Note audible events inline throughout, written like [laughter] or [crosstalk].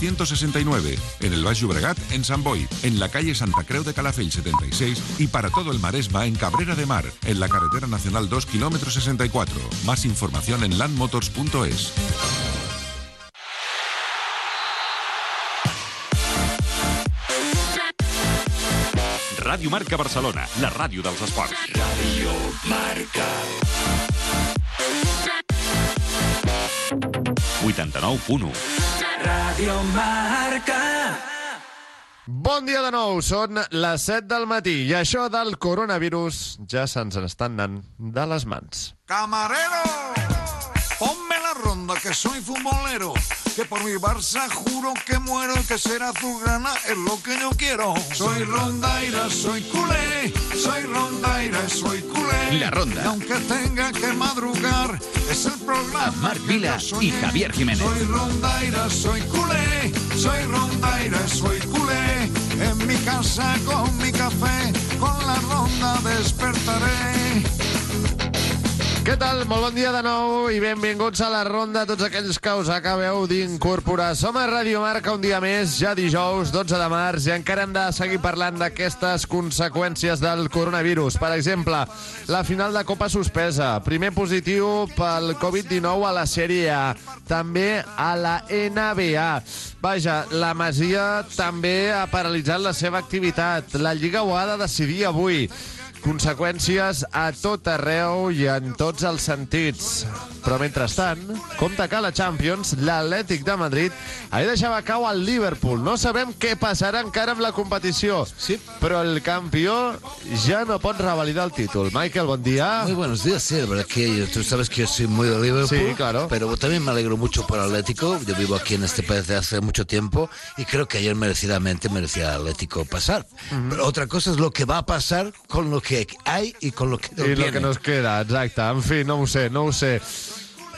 169. En el Baix Llobregat, en Sant Boi. En la calle Santa Creu de Calafell 76. Y para todo el Maresma, en Cabrera de Mar. En la carretera nacional 2, kilómetro 64. Más información en landmotors.es. Ràdio Marca Barcelona, la ràdio dels esports. Radio Marca. 89.1. Radio Marca. Bon dia de nou, són les 7 del matí i això del coronavirus ja se'ns estan anant de les mans. Camarero, la ronda que soy futbolero, que por mi Barça juro que muero y que ser azulgrana es lo que yo quiero. Soy rondaira, soy culé, soy rondaira, soy culé. La Ronda. Y aunque tenga que madrugar, es el programa Marc Vila y Javier Jiménez. Soy rondaira, soy culé, soy rondaira, soy culé. En mi casa con mi café, con la ronda despertaré. Què tal? Molt bon dia de nou i benvinguts a la ronda tots aquells que us acabeu d'incorporar. Som a Ràdio Marca un dia més, ja dijous, 12 de març, i encara hem de seguir parlant d'aquestes conseqüències del coronavirus. Per exemple, la final de Copa suspesa, primer positiu pel Covid-19 a la Sèrie A, també a la NBA. Vaja, la Masia també ha paralitzat la seva activitat. La Lliga ho ha de decidir avui. Conseqüències a tot arreu i en tots els sentits. Però mentrestant, compte que a la Champions, l'Atlètic de Madrid ahir deixava cau al Liverpool. No sabem què passarà encara amb la competició, Sí. però el campió ja no pot revalidar el títol. Michael, bon dia. Muy buenos días, sí, la verdad que tú sabes que yo soy muy de Liverpool. Sí, claro. Pero también me alegro mucho por Atlético. Yo vivo aquí en este país desde hace mucho tiempo y creo que ayer merecidamente merecía Atlético pasar. Pero otra cosa es lo que va a pasar con lo que hay y con lo que no I lo que nos queda, exacte. En fi, no ho sé, no ho sé.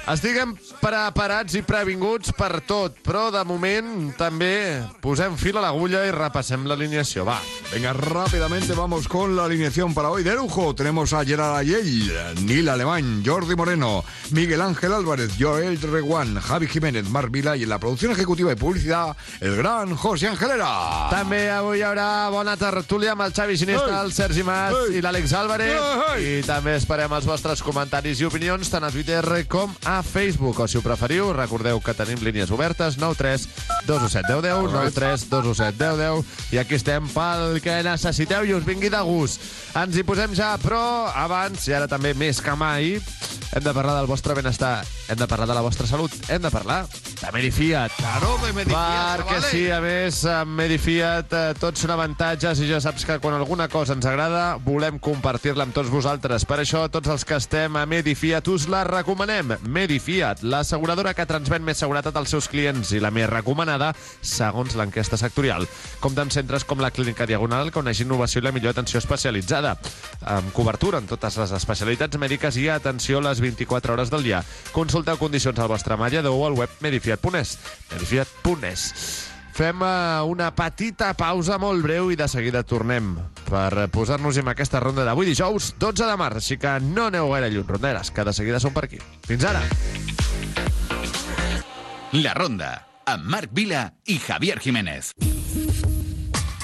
Estiguem preparats i previnguts per tot, però de moment també posem fil a l'agulla i repassem l'alineació. Va. Venga, rápidamente vamos con la alineación para hoy de lujo. Tenemos a Gerard Ayel, Nil Alemán, Jordi Moreno, Miguel Ángel Álvarez, Joel Reguán, Javi Jiménez, Marc Vila y en la producción ejecutiva y publicidad, el gran José Angelera. També avui hi haurà bona tertúlia amb el Xavi Ginesta, Ei! el Sergi Mas Ei! i l'Àlex Álvarez. Ei! I també esperem els vostres comentaris i opinions tant a Twitter com a Facebook. O si ho preferiu, recordeu que tenim línies obertes 93 217 10 10 93 217 10 10 i aquí estem pel que necessiteu i us vingui de gust. Ens hi posem ja, però abans, i ara també més que mai, hem de parlar del vostre benestar, hem de parlar de la vostra salut, hem de parlar de Medifiat. Claro, de Medifiat, Perquè vale. sí, a més, amb Medifiat eh, tots són avantatges i ja saps que quan alguna cosa ens agrada volem compartir-la amb tots vosaltres. Per això, tots els que estem a Medifiat us la recomanem. Medifiat, l'asseguradora que transmet més seguretat als seus clients i la més recomanada segons l'enquesta sectorial. Compte amb centres com la Clínica Diagonal, que uneix innovació i la millor atenció especialitzada, amb cobertura en totes les especialitats mèdiques i atenció a les 24 hores del dia. Consulteu condicions al vostre mallador o al web medifiat.es. Medifiat.es. Fem eh, una petita pausa molt breu i de seguida tornem per posar-nos amb aquesta ronda d'avui dijous 12 de març, així que no aneu gaire lluny, ronderes, que de seguida som per aquí. Fins ara! La Ronda. Amb Marc Vila y Javier Jiménez.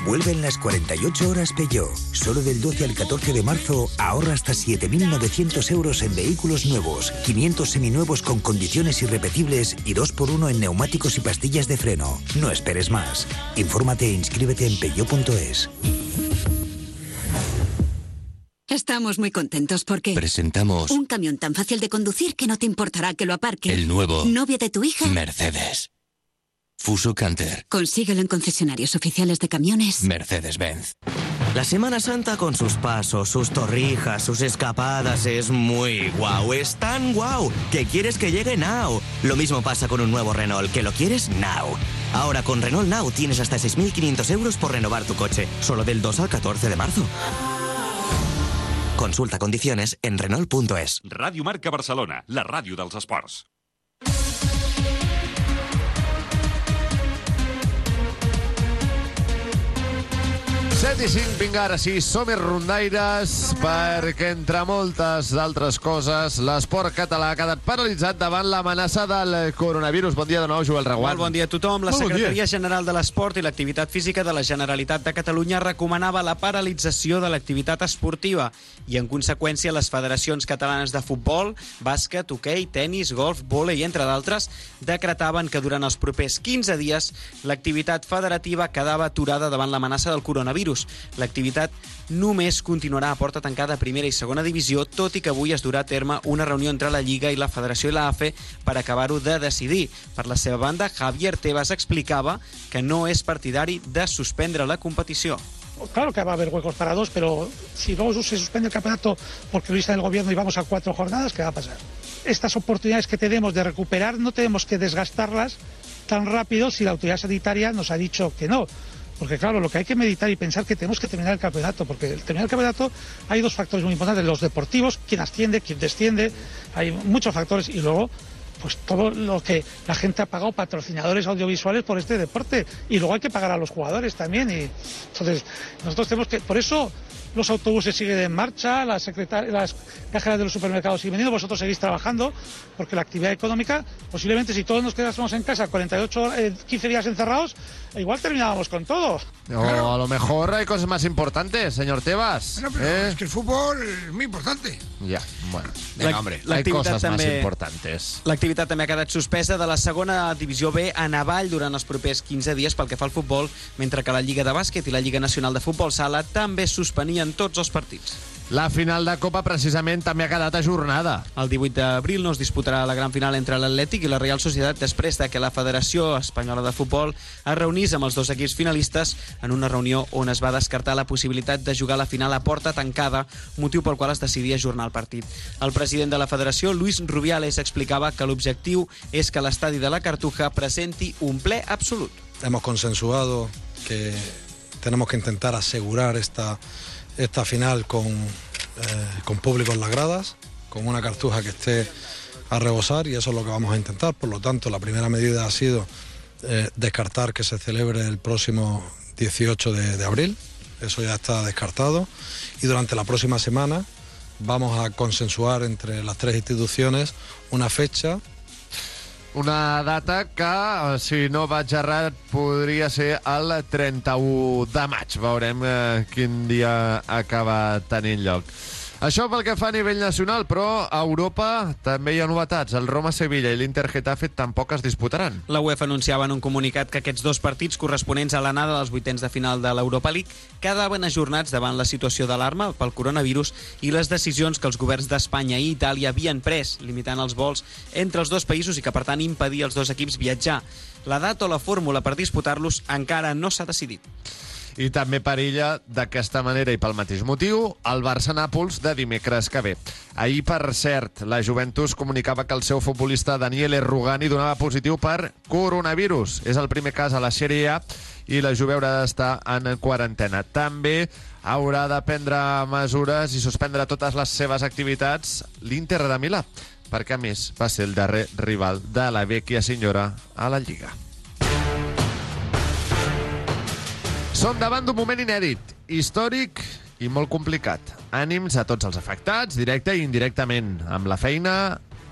Vuelven las 48 horas Peugeot. Solo del 12 al 14 de marzo ahorra hasta 7.900 euros en vehículos nuevos, 500 seminuevos con condiciones irrepetibles y 2x1 en neumáticos y pastillas de freno. No esperes más. Infórmate e inscríbete en peugeot.es. Estamos muy contentos porque... Presentamos Un camión tan fácil de conducir que no te importará que lo aparque. el nuevo ¿Novia de tu hija? Mercedes. Fuso Canter. Consíguelo en concesionarios oficiales de camiones. Mercedes-Benz. La Semana Santa con sus pasos, sus torrijas, sus escapadas es muy guau. Es tan guau que quieres que llegue now. Lo mismo pasa con un nuevo Renault, que lo quieres now. Ahora con Renault Now tienes hasta 6.500 euros por renovar tu coche, solo del 2 al 14 de marzo. Consulta condiciones en Renault.es. Ràdio Marca Barcelona, la ràdio dels esports. 7 i 5, vinga, ara sí, som-hi rondaires, perquè entre moltes d'altres coses, l'esport català ha quedat paralitzat davant l'amenaça del coronavirus. Bon dia de nou, Joel Reguant. Molt bon dia a tothom. La bon Secretaria dia. General de l'Esport i l'Activitat Física de la Generalitat de Catalunya recomanava la paralització de l'activitat esportiva i, en conseqüència, les federacions catalanes de futbol, bàsquet, hoquei, tennis, golf, vòlei, entre d'altres, decretaven que durant els propers 15 dies l'activitat federativa quedava aturada davant l'amenaça del coronavirus. L'activitat només continuarà a porta tancada a primera i segona divisió, tot i que avui es durà a terme una reunió entre la Lliga i la Federació i l'AFE per acabar-ho de decidir. Per la seva banda, Javier Tebas explicava que no és partidari de suspendre la competició. Claro que va a haber huecos para dos, pero si luego se suspende el campeonato porque lo dice el gobierno y vamos a cuatro jornadas, ¿qué va a pasar? Estas oportunidades que tenemos de recuperar no tenemos que desgastarlas tan rápido si la autoridad sanitaria nos ha dicho que no. Porque claro, lo que hay que meditar y pensar que tenemos que terminar el campeonato, porque el terminar el campeonato hay dos factores muy importantes, los deportivos, quién asciende, quién desciende, hay muchos factores y luego pues todo lo que la gente ha pagado patrocinadores audiovisuales por este deporte y luego hay que pagar a los jugadores también y entonces nosotros tenemos que por eso los autobuses siguen en marcha, las, las cajeras de los supermercados siguen veniendo, vosotros seguís trabajando, porque la actividad económica, posiblemente si todos nos quedásemos en casa 48, horas- eh, 15 días encerrados, igual terminábamos con todo. O a lo mejor hay cosas más importantes, señor Tebas. Bueno, pero ¿eh? es que el fútbol es muy importante. Ya, bueno. La- Hay l'activitat cosas más també- importantes. L'activitat també ha quedat suspesa de la segona divisió B a Navall durant els propers 15 dies pel que fa al futbol, mentre que la Lliga de Bàsquet i la Lliga Nacional de Futbol Sala també suspenien tots els partits. La final de Copa precisament també ha quedat ajornada. El 18 d'abril no es disputarà la gran final entre l'Atlètic i la Real Societat després de que la Federació Espanyola de Futbol es reunís amb els dos equips finalistes en una reunió on es va descartar la possibilitat de jugar la final a porta tancada, motiu pel qual es decidia ajornar el partit. El president de la Federació, Luis Rubiales, explicava que l'objectiu és que l'estadi de la Cartuja presenti un ple absolut. hemos consensuado que tenemos que intentar asegurar esta, esta final con, eh, con público en las gradas, con una cartuja que esté a rebosar y eso es lo que vamos a intentar. Por lo tanto, la primera medida ha sido eh, descartar que se celebre el próximo 18 de, de abril, eso ya está descartado y durante la próxima semana vamos a consensuar entre las tres instituciones una fecha Una data que, eh, si no vaig errat, podria ser el 31 de maig. Veurem eh, quin dia acaba tenint lloc. Això pel que fa a nivell nacional, però a Europa també hi ha novetats. El Roma-Sevilla i l'Inter-Getafe tampoc es disputaran. La UEFA anunciava en un comunicat que aquests dos partits corresponents a l'anada dels vuitens de final de l'Europa League quedaven ajornats davant la situació d'alarma pel coronavirus i les decisions que els governs d'Espanya i Itàlia havien pres, limitant els vols entre els dos països i que, per tant, impedia als dos equips viatjar. La data o la fórmula per disputar-los encara no s'ha decidit. I també perilla d'aquesta manera i pel mateix motiu el Barça-Nàpols de dimecres que ve. Ahir, per cert, la Juventus comunicava que el seu futbolista Daniele Rugani donava positiu per coronavirus. És el primer cas a la Sèrie A i la Juve haurà d'estar en quarantena. També haurà de prendre mesures i suspendre totes les seves activitats l'Inter de Milà, perquè a més va ser el darrer rival de la vecchia senyora a la Lliga. Som davant d'un moment inèdit, històric i molt complicat. Ànims a tots els afectats, directe i indirectament, amb la feina,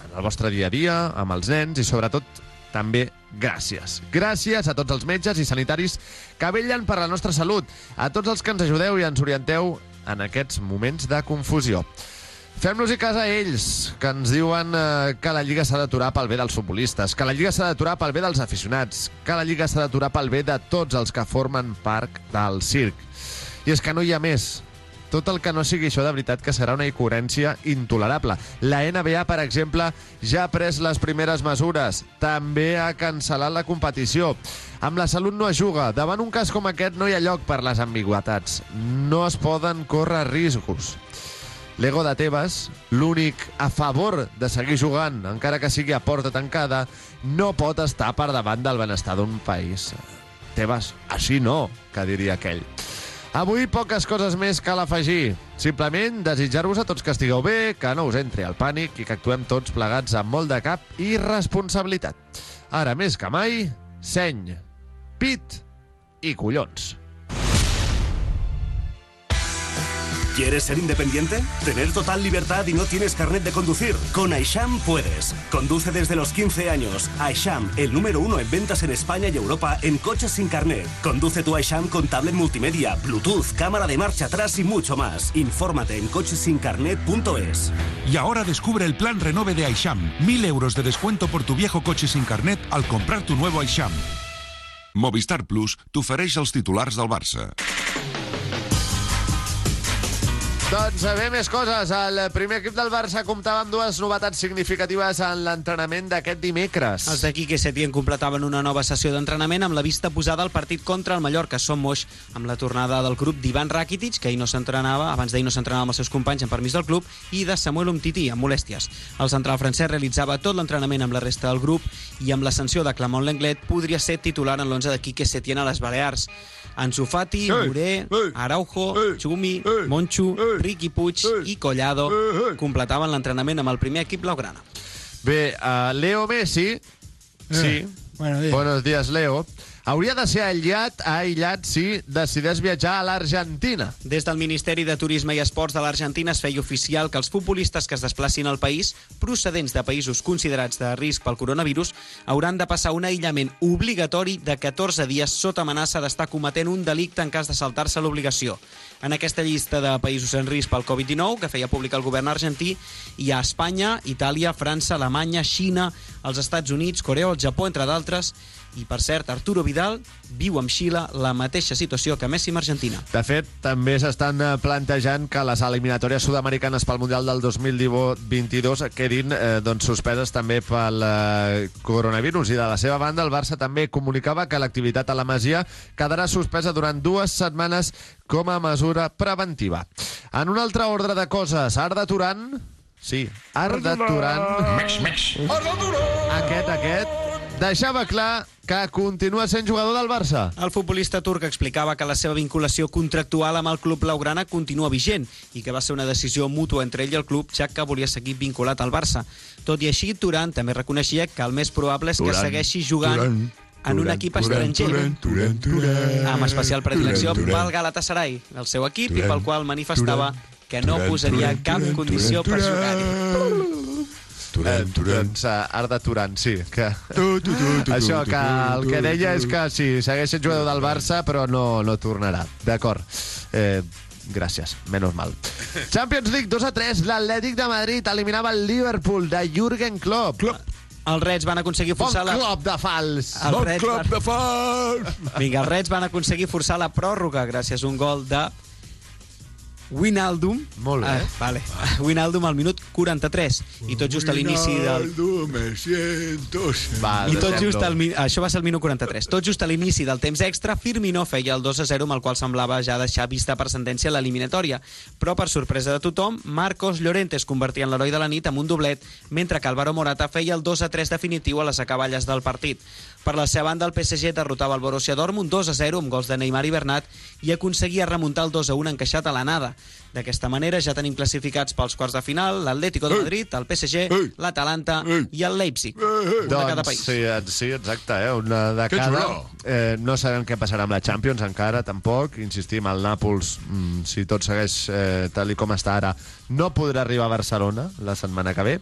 en el vostre dia a dia, amb els nens i, sobretot, també gràcies. Gràcies a tots els metges i sanitaris que vellen per la nostra salut, a tots els que ens ajudeu i ens orienteu en aquests moments de confusió. Fem-nos i cas a ells, que ens diuen eh, que la Lliga s'ha d'aturar pel bé dels futbolistes, que la Lliga s'ha d'aturar pel bé dels aficionats, que la Lliga s'ha d'aturar pel bé de tots els que formen part del circ. I és que no hi ha més. Tot el que no sigui això de veritat que serà una incoherència intolerable. La NBA, per exemple, ja ha pres les primeres mesures. També ha cancel·lat la competició. Amb la salut no es juga. Davant un cas com aquest no hi ha lloc per les ambigüetats. No es poden córrer riscos. L'ego de Tebas, l'únic a favor de seguir jugant, encara que sigui a porta tancada, no pot estar per davant del benestar d'un país. Tebas, així no, que diria aquell. Avui poques coses més cal afegir. Simplement desitjar-vos a tots que estigueu bé, que no us entri el pànic i que actuem tots plegats amb molt de cap i responsabilitat. Ara més que mai, seny, pit i collons. ¿Quieres ser independiente? ¿Tener total libertad y no tienes carnet de conducir? Con Aisham puedes. Conduce desde los 15 años. Aisham, el número uno en ventas en España y Europa en coches sin carnet. Conduce tu Aisham con tablet multimedia, Bluetooth, cámara de marcha atrás y mucho más. Infórmate en cochesincarnet.es. Y ahora descubre el plan Renove de Aisham. Mil euros de descuento por tu viejo coche sin carnet al comprar tu nuevo Aisham. Movistar Plus t'ofereix els titulars del Barça. Doncs bé, més coses. El primer equip del Barça comptava amb dues novetats significatives en l'entrenament d'aquest dimecres. Els de Quique Setién completaven una nova sessió d'entrenament amb la vista posada al partit contra el Mallorca. Som moix amb la tornada del grup d'Ivan Rakitic, que ahir no s'entrenava, abans d'ahir no s'entrenava amb els seus companys en permís del club, i de Samuel Umtiti, amb molèsties. El central francès realitzava tot l'entrenament amb la resta del grup i amb l'ascensió de Clamont Lenglet podria ser titular en l'11 de Quique Setién a les Balears. Ansu Fati, ei, Araujo, Chumi, Monchu, Riqui Puig i Collado completaven l'entrenament amb el primer equip blaugrana. Bé, uh, Leo Messi... Sí. Bueno, bien. Buenos días, Leo. Hauria de ser aïllat, aïllat si decideix viatjar a l'Argentina. Des del Ministeri de Turisme i Esports de l'Argentina es feia oficial que els futbolistes que es desplacin al país, procedents de països considerats de risc pel coronavirus, hauran de passar un aïllament obligatori de 14 dies sota amenaça d'estar cometent un delicte en cas de saltar-se l'obligació. En aquesta llista de països en risc pel Covid-19, que feia públic el govern argentí, hi ha Espanya, Itàlia, França, Alemanya, Xina, els Estats Units, Corea, el Japó, entre d'altres, i, per cert, Arturo Vidal viu amb Xile la mateixa situació que Messi amb Argentina. De fet, també s'estan eh, plantejant que les eliminatòries sud-americanes pel Mundial del 2022 quedin eh, doncs, suspeses també pel eh, coronavirus. I de la seva banda, el Barça també comunicava que l'activitat a la Masia quedarà suspesa durant dues setmanes com a mesura preventiva. En un altre ordre de coses, Arda Turan... Sí, Arda Turan... Més, més. Aquest, aquest, deixava clar que continua sent jugador del Barça. El futbolista turc explicava que la seva vinculació contractual amb el club blaugrana continua vigent i que va ser una decisió mútua entre ell i el club, ja que volia seguir vinculat al Barça. Tot i així, Turan també reconeixia que el més probable és que Turan, segueixi jugant Turan, en un equip estranger Turan, Turan, Turan, amb especial predilecció Turan, Turan. pel Galatasaray, el seu equip, i pel qual manifestava que no posaria cap Turan, condició per jugar-hi. Turan, Turan. Doncs, uh, Arda Turan, sí. Que... Tu, tu, tu, tu, Això, que el que deia és que sí, segueix sent jugador del Barça, però no, no tornarà. D'acord. Eh, gràcies, menos mal. Champions League 2 a 3, l'Atlètic de Madrid eliminava el Liverpool de Jürgen Klopp. Klopp. Els Reds van aconseguir Bon forçar la... Klopp de fals. Els Bon Reds club van- de fals! Vinga, els Reds van aconseguir forçar la pròrroga gràcies a un gol de Winaldum. Molt bé. Ah, vale. Winaldum al minut 43. I tot just a l'inici del... Me siento... Va, I tot just al, això va ser el minut 43. Tot just a l'inici del temps extra, Firmino feia el 2 a 0 amb el qual semblava ja deixar vista per sentència l'eliminatòria. Però, per sorpresa de tothom, Marcos Llorente es convertia en l'heroi de la nit amb un doblet, mentre que Álvaro Morata feia el 2 a 3 definitiu a les acaballes del partit. Per la seva banda, el PSG derrotava el Borussia Dortmund 2 a 0 amb gols de Neymar i Bernat i aconseguia remuntar el 2 a 1 encaixat a l'anada. D'aquesta manera ja tenim classificats pels quarts de final l'Atlético de Madrid, el PSG, l'Atalanta i el Leipzig. Un de cada Doncs país. sí, eh, sí, exacte, eh? una de Que cada. Eh, no sabem què passarà amb la Champions encara, tampoc. Insistim, el Nàpols, mm, si tot segueix eh, tal i com està ara, no podrà arribar a Barcelona la setmana que ve.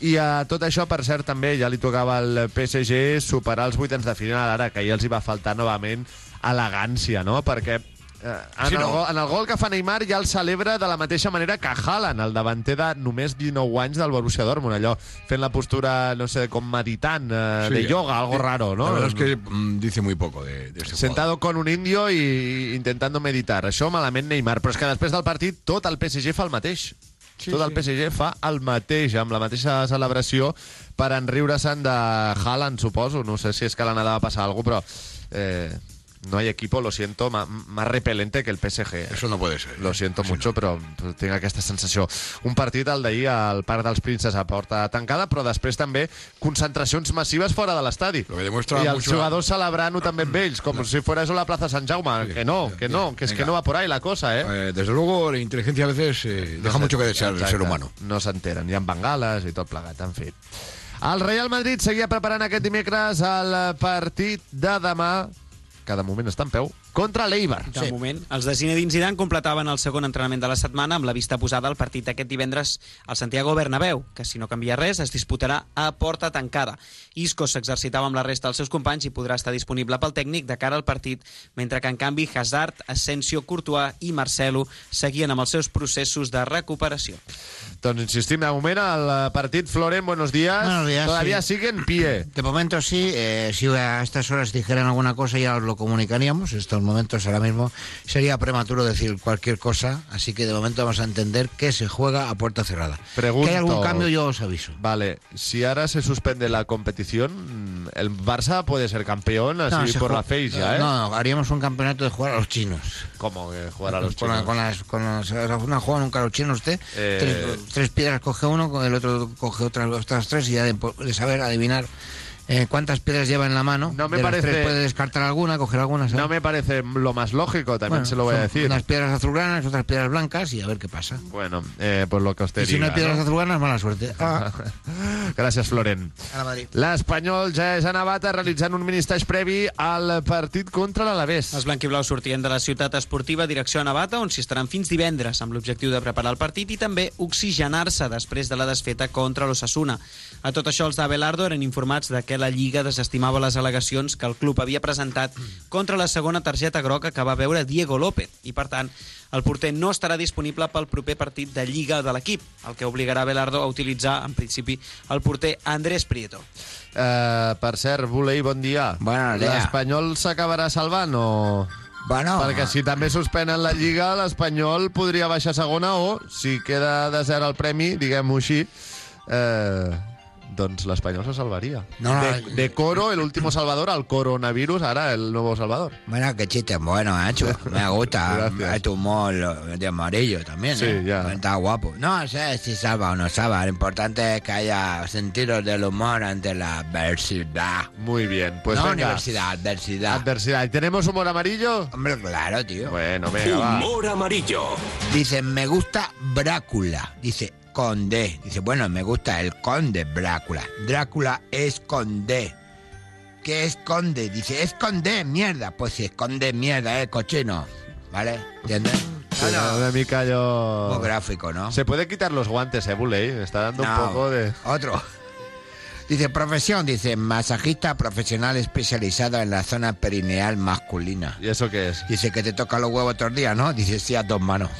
I a tot això, per cert, també ja li tocava al PSG superar els vuitens de final, ara que ja els hi va faltar novament elegància, no? Perquè eh, en, Sí, el, no? en el gol que fa Neymar ja el celebra de la mateixa manera que Haaland, el davanter de només 19 anys del Borussia Dortmund, allò fent la postura, no sé, com meditant, eh, Sí, de yoga, algo eh, raro, ¿no? La verdad es que mm, dice muy poco de, de este Sentado con un indio i intentando meditar. Això malament Neymar, però és que després del partit tot el PSG fa el mateix. Sí, tot el PSG fa el mateix, amb la mateixa celebració per enriure-se'n de Haaland, suposo. No sé si és que l'anada va passar alguna cosa, però eh, no hay equipo, lo siento, ma- más repelente que el PSG. eh. Eso no puede ser. Lo siento mucho, però tinc aquesta sensació. Un partit, el d'ahir, al Parc dels Princes a porta tancada, però després també concentracions massives fora de l'estadi. Que I els mucho- jugadors celebrant-ho [clears throat] també amb ells, com si fuera eso la plaza San Jaume. Que no, que no, que es que Venga. no va por ahí la cosa, ¿eh? Eh, desde luego, la inteligencia a veces eh, deja se- mucho que desear el ser humano. No s'enteren, hi ha bengales i tot plegat, en fi. El Real Madrid seguia preparant aquest dimecres el partit de demà, de moment està en peu, contra l'Eibar. De sí. moment, els de Zinedine Zidane completaven el segon entrenament de la setmana amb la vista posada al partit aquest divendres al Santiago Bernabéu, que si no canvia res es disputarà a porta tancada. Isco s'exercitava amb la resta dels seus companys i podrà estar disponible pel tècnic de cara al partit, mentre que en canvi Hazard, Asensio, Courtois i Marcelo seguien amb els seus processos de recuperació. Doncs insistim, de moment el partit Floren, buenos días. Buenos días, Todavía sí. sigue en pie. De momento sí, eh, si a estas horas dijeran alguna cosa ya os lo comunicaríamos. En estos momentos ahora mismo sería prematuro decir cualquier cosa, así que de momento vamos a entender que se juega a puerta cerrada. Pregunto... Que hay algún cambio yo os aviso. Vale, si ahora se suspende la competición, ¿el Barça puede ser campeón así No, por la face ya, eh? No, no, haríamos un campeonato de jugar a los chinos. ¿Cómo que jugar a los con, chinos? con las, con las, una juega nunca a los chinos usted. Eh. Tres, tres piedras coge uno, con el otro coge otras, otras tres y ya de, de saber adivinar eh, cuántas piedras lleva en la mano. No me de las parece- tres puede descartar alguna, coger alguna. ¿sabe? No me parece lo más lógico, también Bueno, se lo voy a decir. Unas piedras azulgranas, otras piedras blancas y a ver qué pasa. Bueno, eh, pues lo que usted y si diga, no hay piedras ¿no? azulgranas, mala suerte. [laughs] Ah, Gràcies, Florent. la Madrid. L'Espanyol ja és a Navata realitzant un ministratge previ al partit contra l'Alavés. Els blanquiblaus sortien de la ciutat esportiva direcció a Navata, on s'hi estaran fins divendres, amb l'objectiu de preparar el partit i també oxigenar-se després de la desfeta contra l'Ossassuna. A tot això, els d'Abelardo eren informats de que la Lliga desestimava les al·legacions que el club havia presentat contra la segona targeta groga que va veure Diego López i, per tant, el porter no estarà disponible pel proper partit de Lliga de l'equip, el que obligarà Abelardo a utilitzar, en principi, el porter Andrés Prieto. Eh, per cert, Volei, bon dia. Bon dia. L'Espanyol s'acabarà salvant o...? Bueno, Perquè si també suspenen la Lliga, l'Espanyol podria baixar segona o, si queda de zero el premi, diguem-ho així, eh, doncs l'Espanyol se salvaria. No, no, de, de Coro, el último salvador, al coronavirus, ara el nuevo salvador. Bueno, qué chiste bueno, hecho. Me gusta. [laughs] Tu humor de amarillo también, Sí, ¿eh? ya. Está guapo. No sé si salva o no salva. Lo importante es que haya sentido del humor ante la adversidad. Muy bien, pues no venga. universidad, adversidad. Adversidad. ¿Y tenemos humor amarillo? Hombre, claro, tío. Bueno, venga, va. Humor amarillo. Dice, me gusta Brácula. Dice, Conde. Dice, bueno, me gusta el Conde Brácula. Drácula es Conde. ¿Qué es Conde? Dice, es Conde, mierda. Pues si es Conde, mierda, es cochino. ¿Vale? ¿Entiendes? Sí, una mica yo... Muy gráfico, ¿no? Se puede quitar los guantes, eh, Buley. Me está dando un poco de... Otro. Dice, profesión, dice, masajista profesional especializado en la zona perineal masculina. ¿Y eso qué es? Dice que te toca los huevos todos los días, ¿no? Dice, sí, a dos manos.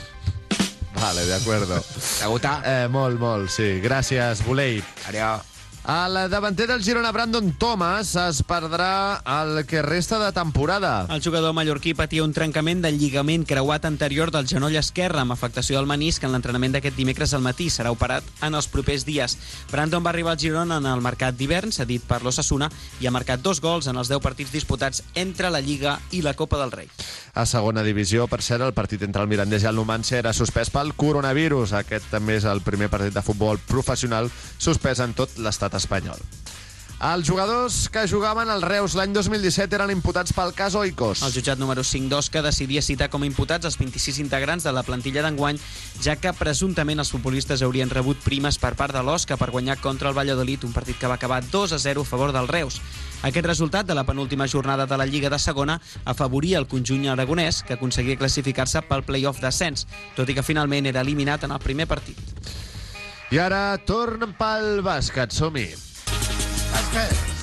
Vale, de acuerdo. ¿Te gusta? Eh, molt, molt, sí. Gràcies, Volei. Adiós. El davanter del Girona, Brandon Thomas, es perdrà el que resta de temporada. El jugador mallorquí patia un trencament del lligament creuat anterior del genoll esquerre amb afectació del menisc en l'entrenament d'aquest dimecres al matí. Serà operat en els propers dies. Brandon va arribar al Girona en el mercat d'hivern, cedit per l'Ossassuna, i ha marcat dos gols en els 10 partits disputats entre la Lliga i la Copa del Rei. A segona divisió, per cert, el partit entre el Mirandés i el Numancia era suspès pel coronavirus. Aquest també és el primer partit de futbol professional suspès en tot l'estat espanyol. Els jugadors que jugaven al Reus l'any 2017 eren imputats pel cas Oikos. El jutjat número 5 d'Osca decidia citar com a imputats els 26 integrants de la plantilla d'enguany, ja que presumptament els futbolistes haurien rebut primes per part de l'Osca per guanyar contra el Valladolid, un partit que va acabar 2 a 0 a favor del Reus. Aquest resultat de la penúltima jornada de la Lliga de Segona afavoria el conjunt aragonès, que aconseguia classificar-se pel play-off d'ascens, tot i que finalment era eliminat en el primer partit. I ara tornen pel bàsquet, som-hi.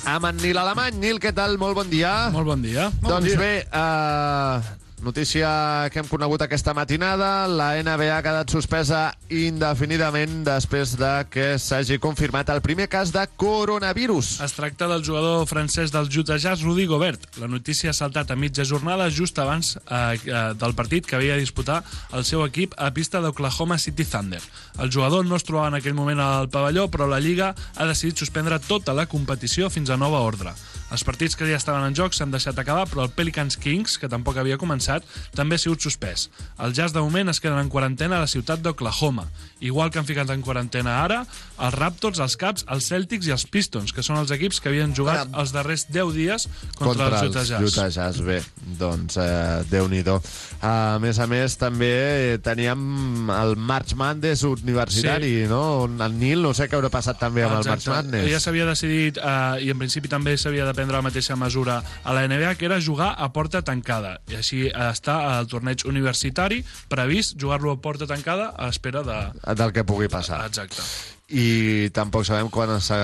Amb en Nil Alemany. Nil, què tal? Molt bon dia. Molt bon dia. Doncs bé, uh, notícia que hem conegut aquesta matinada, la NBA ha quedat suspesa indefinidament després de que s'hagi confirmat el primer cas de coronavirus. Es tracta del jugador francès del Utah Jazz, Rudy Gobert. La notícia ha saltat a mitja jornada just abans eh, eh, del partit que havia de disputar el seu equip a pista d'Oklahoma City Thunder. El jugador no es trobava en aquell moment al pavelló, però la Lliga ha decidit suspendre tota la competició fins a nova ordre. Els partits que ja estaven en joc s'han deixat acabar, però el Pelicans Kings, que tampoc havia començat, també ha sigut suspès. El Jazz, de moment, es queden en quarantena a la ciutat d'Oklahoma. Igual que han ficat en quarantena ara els Raptors, els Caps, els Celtics i els Pistons, que són els equips que havien jugat els darrers 10 dies contra, els Utah Jazz. Utah Jazz. Bé, doncs, eh, Déu-n'hi-do. A més a més, també eh, teníem el March Madness universitari, no? El Nil, no sé què haurà passat també amb el March Madness. Ja s'havia decidit, eh, i en principi també s'havia de prendre la mateixa mesura a la NBA, que era jugar a porta tancada. I així està al torneig universitari previst jugar-lo a porta tancada a l'espera de... Del que pugui passar. Exacte. I tampoc sabem quan se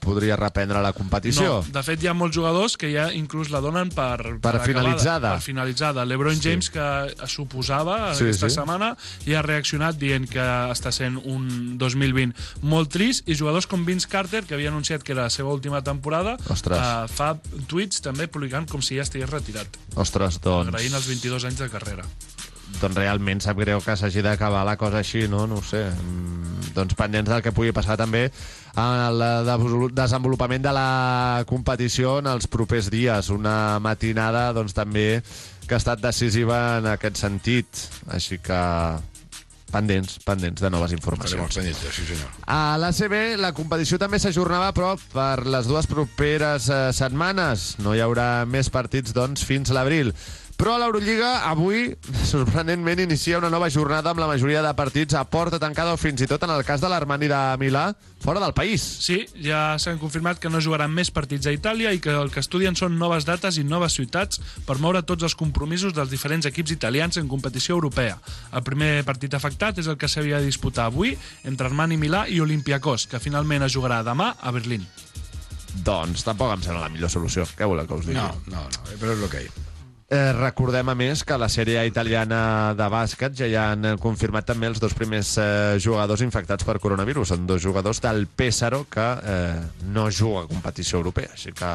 podria reprendre la competició. No, de fet, hi ha molts jugadors que ja inclús la donen per... Per acabada, finalitzada. Per finalitzada. LeBron James, que suposava Sí, aquesta sí. setmana, ja ha reaccionat dient que està sent un 2020 molt trist, i jugadors com Vince Carter, que havia anunciat que era la seva última temporada, Ostres. eh, fa tuits també publicant com si ja estigués retirat, Ostres, doncs... agraint els 22 anys de carrera. Doncs realment sap greu que s'hagi d'acabar la cosa així, no? No sé. Mm, doncs pendents del que pugui passar també en el de- desenvolupament de la competició en els propers dies. Una matinada, doncs, també que ha estat decisiva en aquest sentit. Així que pendents, pendents de noves informacions. Sí, señor. A l'ACB la competició també s'ajornava, però per les dues properes eh, setmanes. No hi haurà més partits, doncs, fins l'abril. Però a l'Eurolliga avui, sorprenentment, inicia una nova jornada amb la majoria de partits a porta tancada o fins i tot en el cas de l'Armani de Milà, fora del país. Sí, ja s'han confirmat que no jugaran més partits a Itàlia i que el que estudien són noves dates i noves ciutats per moure tots els compromisos dels diferents equips italians en competició europea. El primer partit afectat és el que s'havia de disputar avui entre Armani Milà i Olympiacos, que finalment es jugarà demà a Berlín. Doncs tampoc em sembla la millor solució. Què voleu que us digui? No, no, no, però és el que hi ha. Eh, recordem, a més, que a la sèrie italiana de bàsquet ja hi han confirmat també els dos primers eh, jugadors infectats per coronavirus. Són dos jugadors del Pésaro que eh, no juga a competició europea. Així que,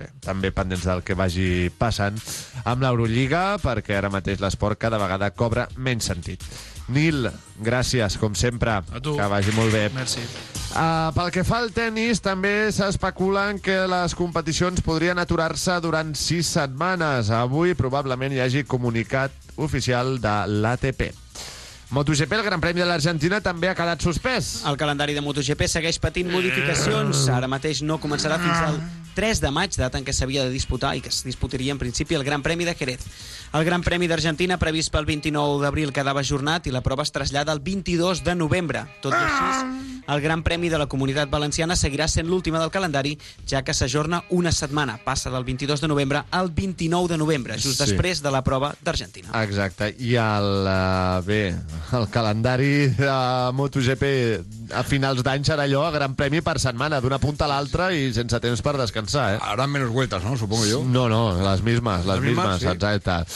bé, també pendents del que vagi passant amb l'Eurolliga, perquè ara mateix l'esport cada vegada cobra menys sentit. Nil, gràcies, com sempre. A tu. Que vagi molt bé. Merci. Uh, pel que fa al tennis, també s'especula en que les competicions podrien aturar-se durant sis setmanes. Avui probablement hi hagi comunicat oficial de l'ATP. MotoGP, el Gran Premi de l'Argentina, també ha quedat suspès. El calendari de MotoGP segueix patint modificacions. Ara mateix no començarà fins al 3 de maig, data en què s'havia de disputar i que es disputaria en principi el Gran Premi de Jerez. El Gran Premi d'Argentina, previst pel 29 d'abril, quedava ajornat i la prova es trasllada el 22 de novembre. Tot i així, el Gran Premi de la Comunitat Valenciana seguirà sent l'última del calendari, ja que s'ajorna una setmana. Passa del 22 de novembre al 29 de novembre, just Sí. després de la prova d'Argentina. Exacte. I el, uh, bé, el calendari de MotoGP a finals d'any serà allò, a Gran Premi per setmana, d'una punta a l'altra i sense temps per descansar, eh? Harán menos vueltas, ¿no? Supongo yo. No, no, les mismes, les, Les mismes, mismes, sí. exacte.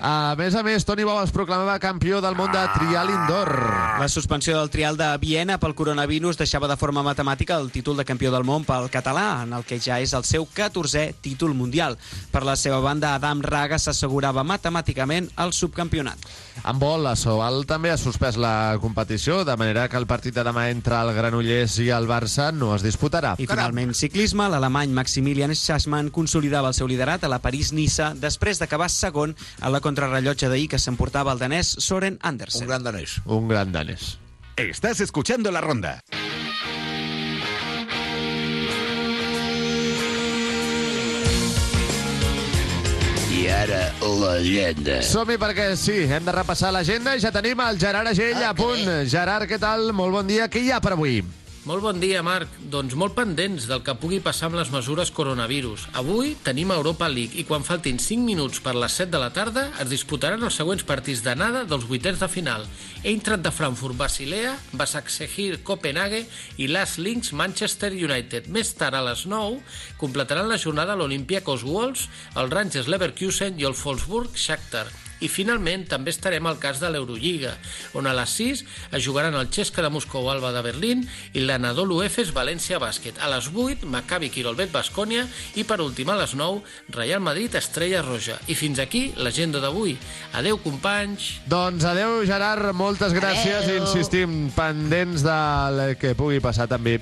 A més a més, Toni Bou es proclamava campió del món de trial indoor. La suspensió del trial de Viena pel coronavirus deixava de forma matemàtica el títol de campió del món pel català, en el que ja és el seu 14è títol mundial. Per la seva banda, Adam Raga s'assegurava matemàticament el subcampionat. En vol, la Sobal també ha suspès la competició, de manera que el partit de demà entre el Granollers i el Barça no es disputarà. I finalment, ciclisme, l'alemany Maximilian Schachmann consolidava el seu liderat a la París-Niça després d'acabar segon a la contrarrellotge d'ahir que s'emportava el danès Soren Andersen. Un gran danés. Un gran danés. Estás escuchando la ronda. I ara, l'agenda. Som-hi perquè sí, hem de repassar l'agenda i ja tenim el Gerard Agell a punt. Gerard, què tal? Molt bon dia. Què hi ha per avui? Molt bon dia, Marc. Doncs molt pendents del que pugui passar amb les mesures coronavirus. Avui tenim Europa League i quan faltin 5 minuts per les 7 de la tarda es disputaran els següents partits d'anada dels vuitens de final. Eintracht de Frankfurt, Basilea, Basaksehir, Copenhague i Las Links, Manchester United. Més tard, a les 9, completaran la jornada l'Olympiacos Wolves, el Rangers Leverkusen i el Wolfsburg Shakhtar. I finalment també estarem al cas de l'Eurolliga, on a les 6 es jugaran el Xesca de Moscou Alba de Berlín i l'Anadolu Efes València Bàsquet. A les 8, Maccabi Quirolbet Bascònia i per últim a les 9, Real Madrid Estrella Roja. I fins aquí l'agenda d'avui. Adeu, companys! Doncs adeu, Gerard, moltes gràcies. Adeu. Insistim, pendents del que pugui passar també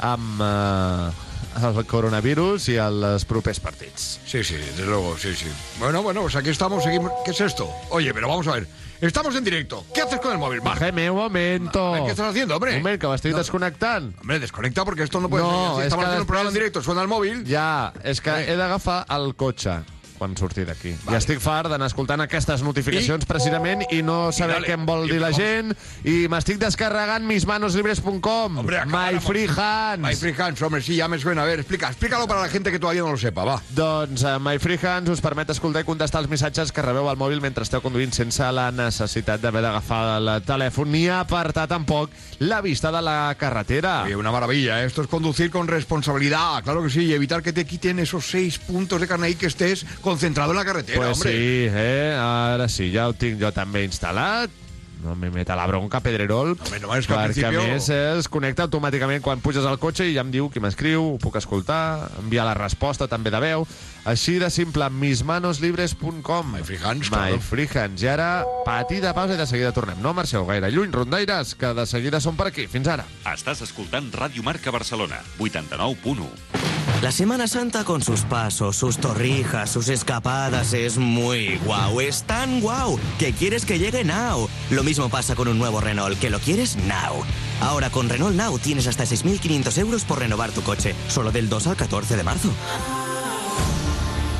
amb eh, el coronavirus i els propers partits. Sí, sí, desde luego, sí, sí. Bueno, bueno, pues aquí estamos, seguimos. ¿Qué es esto? Oye, pero vamos a ver. Estamos en directo. ¿Qué haces con el móvil, Marc? Un momento. ¿Qué estás haciendo, hombre? Un moment, que m'estic desconnectant. Hombre, desconecta porque esto no puede No, ser. és Estamos haciendo un programa en directo, suena el móvil. Ja, és que he d'agafar el cotxe. Quan surti d'aquí. Vale. Ja estic fart d'anar escoltant aquestes notificacions I... precisament i no saber dale. què em vol I dir la com- gent i m'estic descarregant mismanoslibres.com My Free Hands My Free Hands, hombre, sí, ya me suena. A ver, explica, explícalo para la gente que todavía no lo sepa, va. Doncs uh, My Free Hands us permet escoltar i contestar els missatges que rebeu al mòbil mentre esteu conduint sense la necessitat d'haver d'agafar el telèfon ni apartar tampoc la vista de la carretera. Oye, una maravilla, ¿eh? esto es conducir con responsabilidad, claro que sí, y evitar que te quiten esos seis puntos de carnet que estés concentrado en la carretera, Pues hombre. sí, eh? ara sí, ja ho tinc jo també instal·lat. No me meta la bronca, Pedrerol, no, és que al perquè principio- a més eh, es connecta automàticament quan puges al cotxe i ja em diu qui m'escriu, ho puc escoltar, enviar la resposta també de veu. Així de simple, mismanoslibres.com. My Free Hands, My claro. Free Hands. I ara, petita pausa i de seguida tornem. No marxeu gaire lluny, rondaires, que de seguida som per aquí. Fins ara. Estàs escoltant Ràdio Marca Barcelona, 89.1. La Semana Santa con sus pasos, sus torrijas, sus escapadas es muy guau. Es tan guau que quieres que llegue now. Lo mismo pasa con un nuevo Renault, que lo quieres now. Ahora con Renault Now tienes hasta 6.500 euros por renovar tu coche, solo del 2 al 14 de marzo.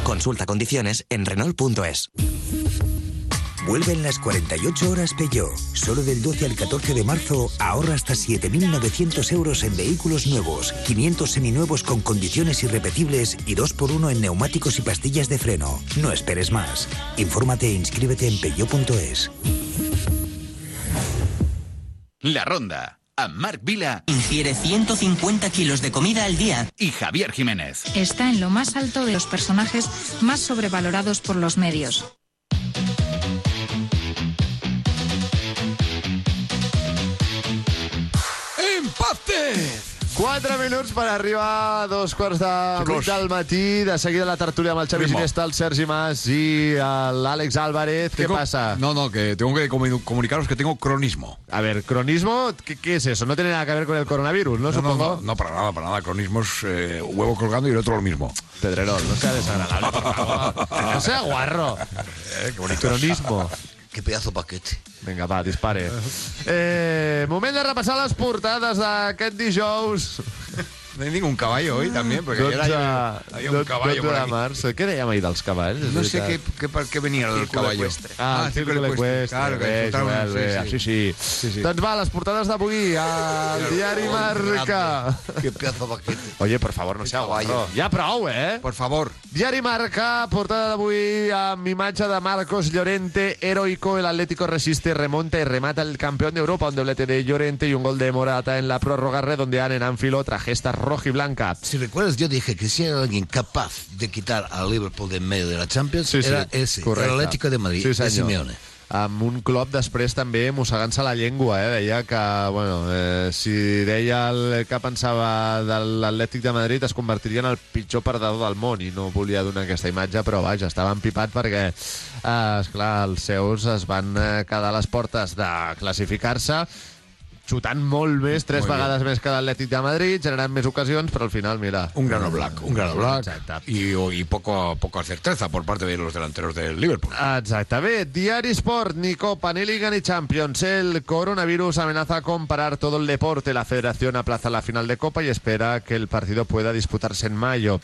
Consulta condiciones en Renault.es. Vuelven las 48 horas Peugeot. Solo del 12 al 14 de marzo ahorra hasta 7.900 euros en vehículos nuevos, 500 seminuevos con condiciones irrepetibles y 2x1 en neumáticos y pastillas de freno. No esperes más. Infórmate e inscríbete en peugeot.es. La Ronda, amb Marc Vila Ingiere 150 kilos de comida al día. y Javier Jiménez. Está en lo más alto de los personajes más sobrevalorados por los medios. ¡Empate! 4 minuts per arribar a dos quarts de vuit del matí. De seguida la tertúlia amb el Xavi. Ginesta, el Sergi Mas i l'Àlex Álvarez. ¿Qué Tengo- pasa? No, no, que tengo que comu- comunicaros que tengo cronismo. A ver, cronismo, ¿qué, qué es eso? No tiene nada que ver con el coronavirus, ¿no? No, no, Supongo. no, no, para nada, para nada. Cronismo es eh, huevo colgando y el otro lo mismo. Pedrerol, no sea desagradable, por favor. [laughs] No sea guarro. Eh, qué bonito. Cronismo. Qué pedazo paquete. Vinga, va, dispare. Eh, moment de repassar les portades d'aquest dijous. No hay ningún caballo hoy también, porque ayer 12, había, había un caballo 12 por de aquí. març. Què dèiem ahir dels cavalls? No sé qué, veritat. qué, para qué venía el Círculo caballo. Ah, el círculo equestre. Claro, que Ves, disfrutaron, ves, ves, sí, sí. Sí, sí. Doncs va, les portades d'avui al diari Marca. Qué pedazo paquete. Oye, por favor, no sea guarro. Ja prou, eh? Por favor. Diari Marca, portada d'avui amb imatge de Marcos Llorente, heroico, el Atlético resiste, remonta y remata el campeón de Europa, un doblete de Llorente y un gol de Morata en la prórroga redondean en Anfield otra gesta rojiblanca. Si recuerdas, yo dije que si hay alguien capaz de quitar al Liverpool de en medio de la Champions, Sí, sí, era ese, correcte. el Atlético de Madrid, Sí, de. Simeone. amb un clop després també mossegant-se la llengua, eh? deia que bueno, eh, si deia el que pensava de l'Atlètic de Madrid es convertiria en el pitjor perdedor del món i no volia donar aquesta imatge, però vaja, estava empipat perquè, eh, esclar, els seus es van eh, quedar a les portes de classificar-se xutant molt més, tres Muy vegades més que l'Atlètic de Madrid, generant més ocasions, però al final, mira... Un grano black, un grano black. Exacte. Y, y poco, poca certeza por parte de los delanteros del Liverpool. Exacte. Bé, Diari Sport, ni Copa, ni Liga, ni Champions. El coronavirus amenaza con parar todo el deporte. La federación aplaza la final de Copa y espera que el partido pueda disputarse en mayo.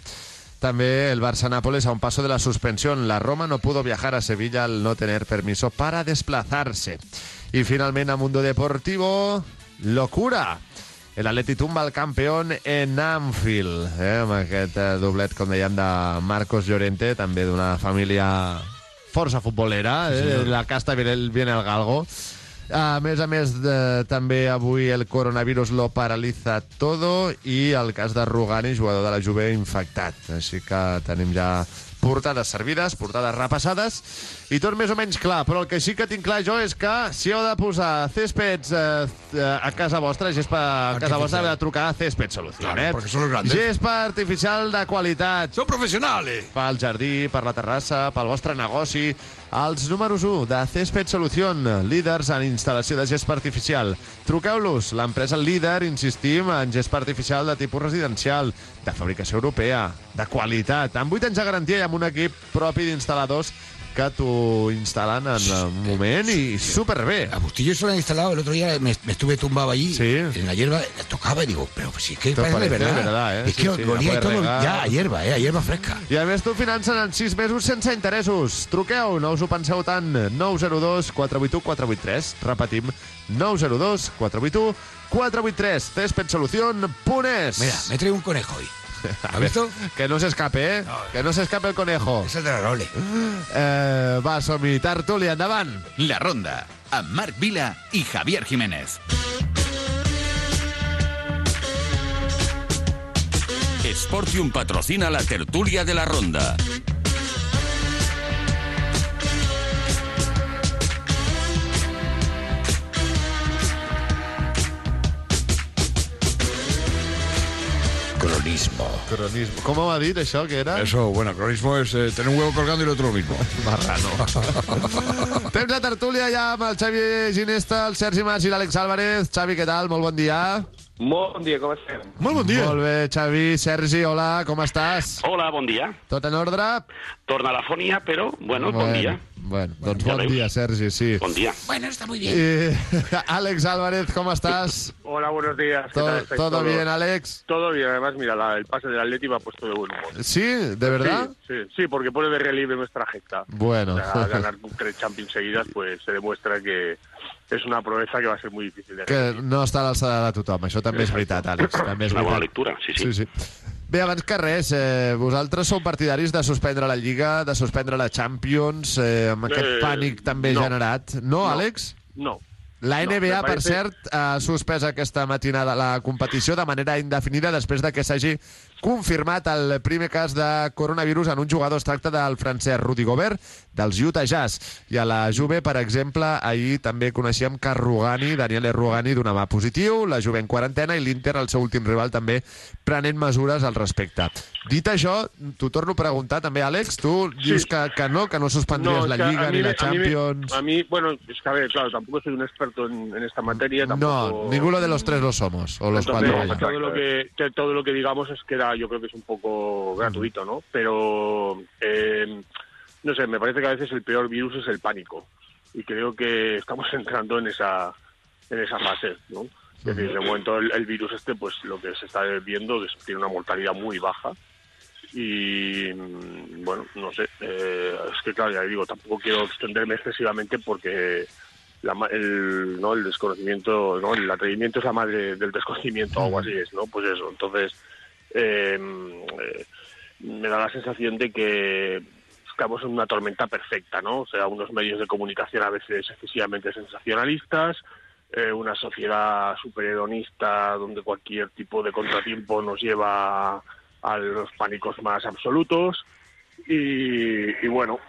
También el Barça-Nápoles a un paso de la suspensión. La Roma no pudo viajar a Sevilla al no tener permiso para desplazarse. Y finalmente a Mundo Deportivo, locura. El Atleti tumba el campeón en Anfield, eh, amb aquest eh, doblet, com dèiem, de Marcos Llorente, també d'una família força futbolera, Sí, eh, senyor. la casta viene el, viene el galgo. A més a més, de, també avui el coronavirus lo paralitza todo i el cas de Rugani, jugador de la Juve, infectat. Així que tenim ja portades servides, portades repassades, i tot més o menys clar. Però el que sí que tinc clar jo és que si heu de posar céspeds eh, a casa vostra, gespa a casa vostra, heu de trucar a Césped Solución. Claro, eh? porque son los grandes. Gespa artificial de qualitat. Son profesionales. Pel jardí, per la terrassa, pel vostre negoci. Els números 1 de Césped Solución, líders en instal·lació de gespa artificial. Truqueu-los, l'empresa líder, insistim, en gespa artificial de tipus residencial, de fabricació europea, de qualitat, amb 8 anys de garantia i amb un equip propi d'instal·ladors que t'ho instal·len en un moment i superbé. Agustillo se lo han instalado el otro día, me, me estuve tumbado allí en la hierba, tocaba y digo, pero si es que parece de verdad. de verdad, eh? Es Sí, que sí, olía y todo regar. ya a hierba, eh, a hierba fresca. I a més t'ho financen en 6 mesos sense interessos. Truqueu, no us ho penseu tant. 902 481 483. Repetim, 902 481 483. Cespedsolución.es. Mira, me traigo un conejo hoy. [laughs] ¿Has visto? Que no se escape, eh? Que no se escape el conejo. Es el de la Role. [gasps] Eh, va, som-hi. Tertúlia, endavant. La Ronda, amb Marc Vila i Javier Jiménez. Sportium patrocina la tertulia de la ronda. Cronismo. Com ho ha dit, això, que era? Eso, bueno, cronismo es eh, tener un huevo colgando y el otro lo mismo. [laughs] Marrano. [laughs] Temps de tertúlia ja amb el Xavi Ginesta, el Sergi Mas i l'Àlex Álvarez. Xavi, què tal? Molt bon dia. Molt bon dia, com estem? Molt bon Molt bé, Xavi. Sergi, hola, com estàs? Hola, bon dia. Tot en ordre? Torna a la fonia, però, bueno, bon dia. Bueno, doncs ja bon veus. dia, Sergi, sí. Bon dia. Bueno, está muy I, [laughs] Àlex Álvarez, ¿cómo estás? Hola, buenos días. ¿Qué ¿Todo, tal todo todos? bien, Alex? Todo bien, además, mira, la- el pase del Atleti me ha puesto de buen humor. ¿Sí? ¿De verdad? Sí, sí, sí, porque pone de relieve nuestra gesta. Bueno. O sea, ganar [laughs] tres Champions seguidas, pues se demuestra que es una proeza que va a ser muy difícil de Que no està a l'alçada de tothom. Això també és veritat, Àlex. També és Una bona veritat. lectura, sí, sí. sí, sí. Bé, abans que res, eh, vosaltres sou partidaris de suspendre la Lliga, de suspendre la Champions, eh, amb aquest Eh, pànic també no. generat. No, No. Àlex? No. La No, NBA, per parece- cert, ha suspès aquesta matinada la competició de manera indefinida després de que s'hagi confirmat el primer cas de coronavirus en un jugador. Es tracta del francès Rudy Gobert, dels Utah Jazz. I a la Juve, per exemple, ahir també coneixíem que Rugani, Daniel Rugani, donava positiu, la Juve en quarantena i l'Inter, el seu últim rival, també prenent mesures al respecte. Dit això, t'ho torno a preguntar també, Àlex, tu dius Sí. que, que no, que no suspendries es la a Lliga ni la a mí me- Champions... A mí, bueno, es que a ver, claro, tampoco soy un experto en, en esta materia. Tampoco... No, ninguno de los tres lo somos, o los Entonces, cuatro. vaya. todo lo que que todo lo que digamos es que era, yo creo que es un poco gratuito, ¿no? Pero eh, no sé, me parece que a veces el peor virus es el pánico y creo que estamos [laughs] entrando en esa en esa fase, ¿no? Es decir, de momento el, el virus este, pues lo que se está viendo es que tiene una mortalidad muy baja y bueno, no sé, eh, es que claro, ya digo, tampoco quiero extenderme excesivamente porque la el, ¿no? el desconocimiento, ¿no? el atrevimiento es la madre del desconocimiento, algo así es, ¿no? Pues eso, entonces eh, eh, me da la sensación de que estamos en una tormenta perfecta, ¿no? O sea, unos medios de comunicación a veces excesivamente sensacionalistas, eh, una sociedad superhedonista donde cualquier tipo de contratiempo nos lleva a los pánicos más absolutos. Y, y bueno,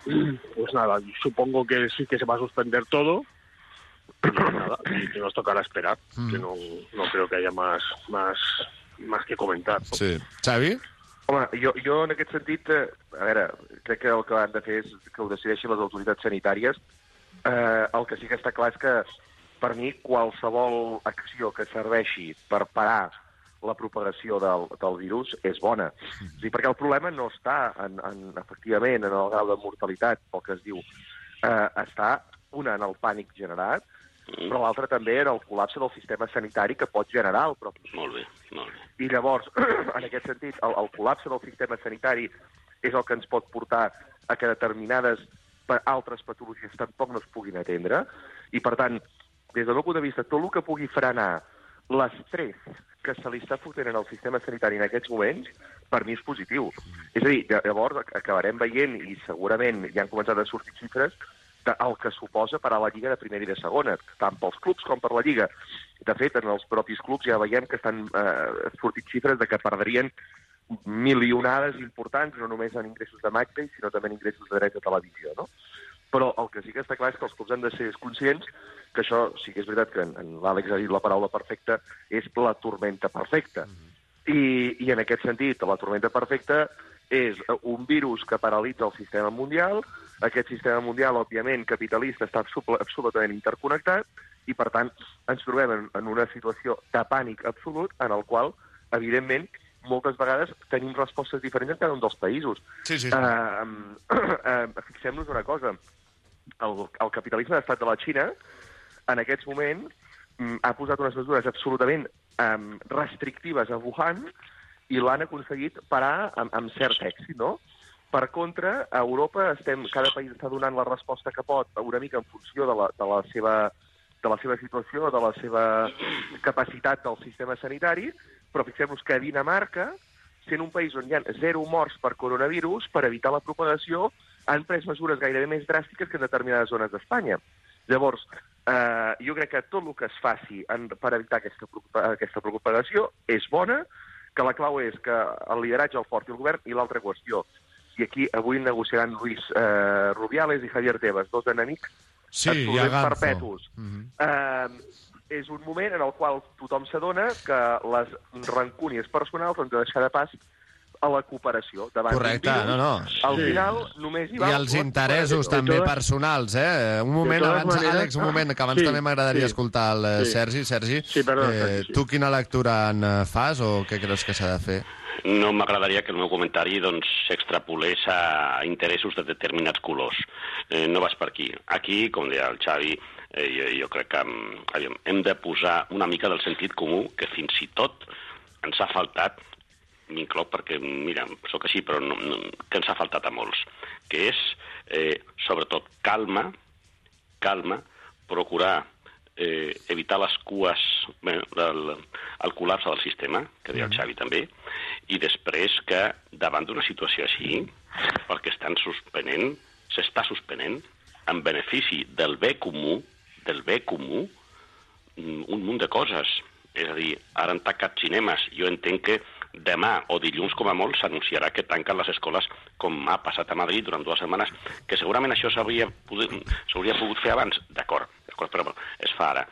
pues nada, supongo que sí que se va a suspender todo. Y nada, y que nos tocará esperar, que no, no creo que haya más, más, más que comentar. ¿no? Sí. Xavi? Home, jo, jo en aquest sentit, eh, a veure, crec que el que han de fer és que ho decideixin les autoritats sanitàries. Eh, el que sí que està clar és que, per mi, qualsevol acció que serveixi per parar la propagació del, del virus és bona. O sigui, perquè el problema no està, en, en, efectivament, en el grau de mortalitat, pel que es diu. Eh, està, una, en el pànic generat, però l'altra també en el col·lapse del sistema sanitari que pot generar el propi Molt bé, molt bé. i llavors, [clears throat] en aquest sentit, el, el col·lapse del sistema sanitari és el que ens pot portar a que determinades altres patologies tampoc no es puguin atendre. I, per tant, des del meu punt de vista, tot el que pugui frenar l'estrès que se li està fotent en el sistema sanitari en aquests moments, per mi és positiu. És a dir, lla- llavors ac- acabarem veient, i segurament ja han començat a sortir xifres, el que suposa parar la Lliga de primera i de segona, tant pels clubs com per la Lliga. De fet, en els propis clubs ja veiem que estan eh, sortint xifres de que perdrien milionades importants, no només en ingressos de match day, sinó també en ingressos de drets de televisió, no? Però el que sí que està clar és que els clubs han de ser conscients que això, sí que és veritat que en, en l'Àlex ha dit la paraula perfecta, és la tormenta perfecta. I, I en aquest sentit, la tormenta perfecta és un virus que paralitza el sistema mundial, aquest sistema mundial, òbviament, capitalista, està absol- absolutament interconnectat, i, per tant, ens trobem en, en una situació de pànic absolut en el qual, evidentment, moltes vegades tenim respostes diferents en cada un dels països. Sí, sí, sí. Uh, uh, [clears throat] Fixem-nos una cosa. El, el capitalisme d'estat de la Xina, en aquests moments, mm, ha posat unes mesures absolutament um, restrictives a Wuhan i l'han aconseguit parar amb, amb cert èxit, no? Per contra, a Europa estem, cada país està donant la resposta que pot, una mica en funció de la, de la seva de la seva situació, de la seva capacitat del sistema sanitari, però fixem-nos que a Dinamarca, sent un país on hi ha zero morts per coronavirus, per evitar la propagació, han pres mesures gairebé més dràstiques que en determinades zones d'Espanya. Llavors, eh, jo crec que tot el que es faci en, per evitar aquesta, aquesta propagació és bona, que la clau és que el lideratge el porti el govern i l'altra qüestió. I aquí avui negociaran Luis eh, Rubiales i Javier Tebas, dos enemics Sí, i absolutament perpetus. Mhm. Eh, és un moment en el qual tothom s'adona que les rancúnies personals han de deixar de pas a la cooperació. Davant Correcte, virus. no, no. Al Sí. final només hi va... I els interessos també personals, eh? Un moment, totes abans, maneres- Àlex, un moment, que abans Sí, també m'agradaria sí. escoltar el eh, Sí. Sergi. Sergi, Sí, perdona, eh, sí. tu quina lectura en eh, fas o què creus que s'ha de fer? No m'agradaria que el meu comentari doncs, s'extrapolés a interessos de determinats colors. Eh, no vas per aquí. Aquí, com deia el Xavi, eh, jo, jo crec que mm, aviam, hem de posar una mica del sentit comú que fins i tot ens ha faltat, m'incloc perquè, mira, sóc així, però no, no, que ens ha faltat a molts, que és, eh, sobretot, calma, calma, procurar eh, evitar les cues, bé, el, el col·lapse del sistema, que deia el Xavi també, i després que davant d'una situació així, perquè estan suspenent, s'està suspenent, en benefici del bé comú, del bé comú, mm, un munt de coses. És a dir, ara han tancat cinemes. Jo entenc que demà o dilluns, com a molt, s'anunciarà que tanquen les escoles, com ha passat a Madrid durant dues setmanes, que segurament això s'hauria pogut, pogut fer abans. D'acord, d'acord, però es fa ara.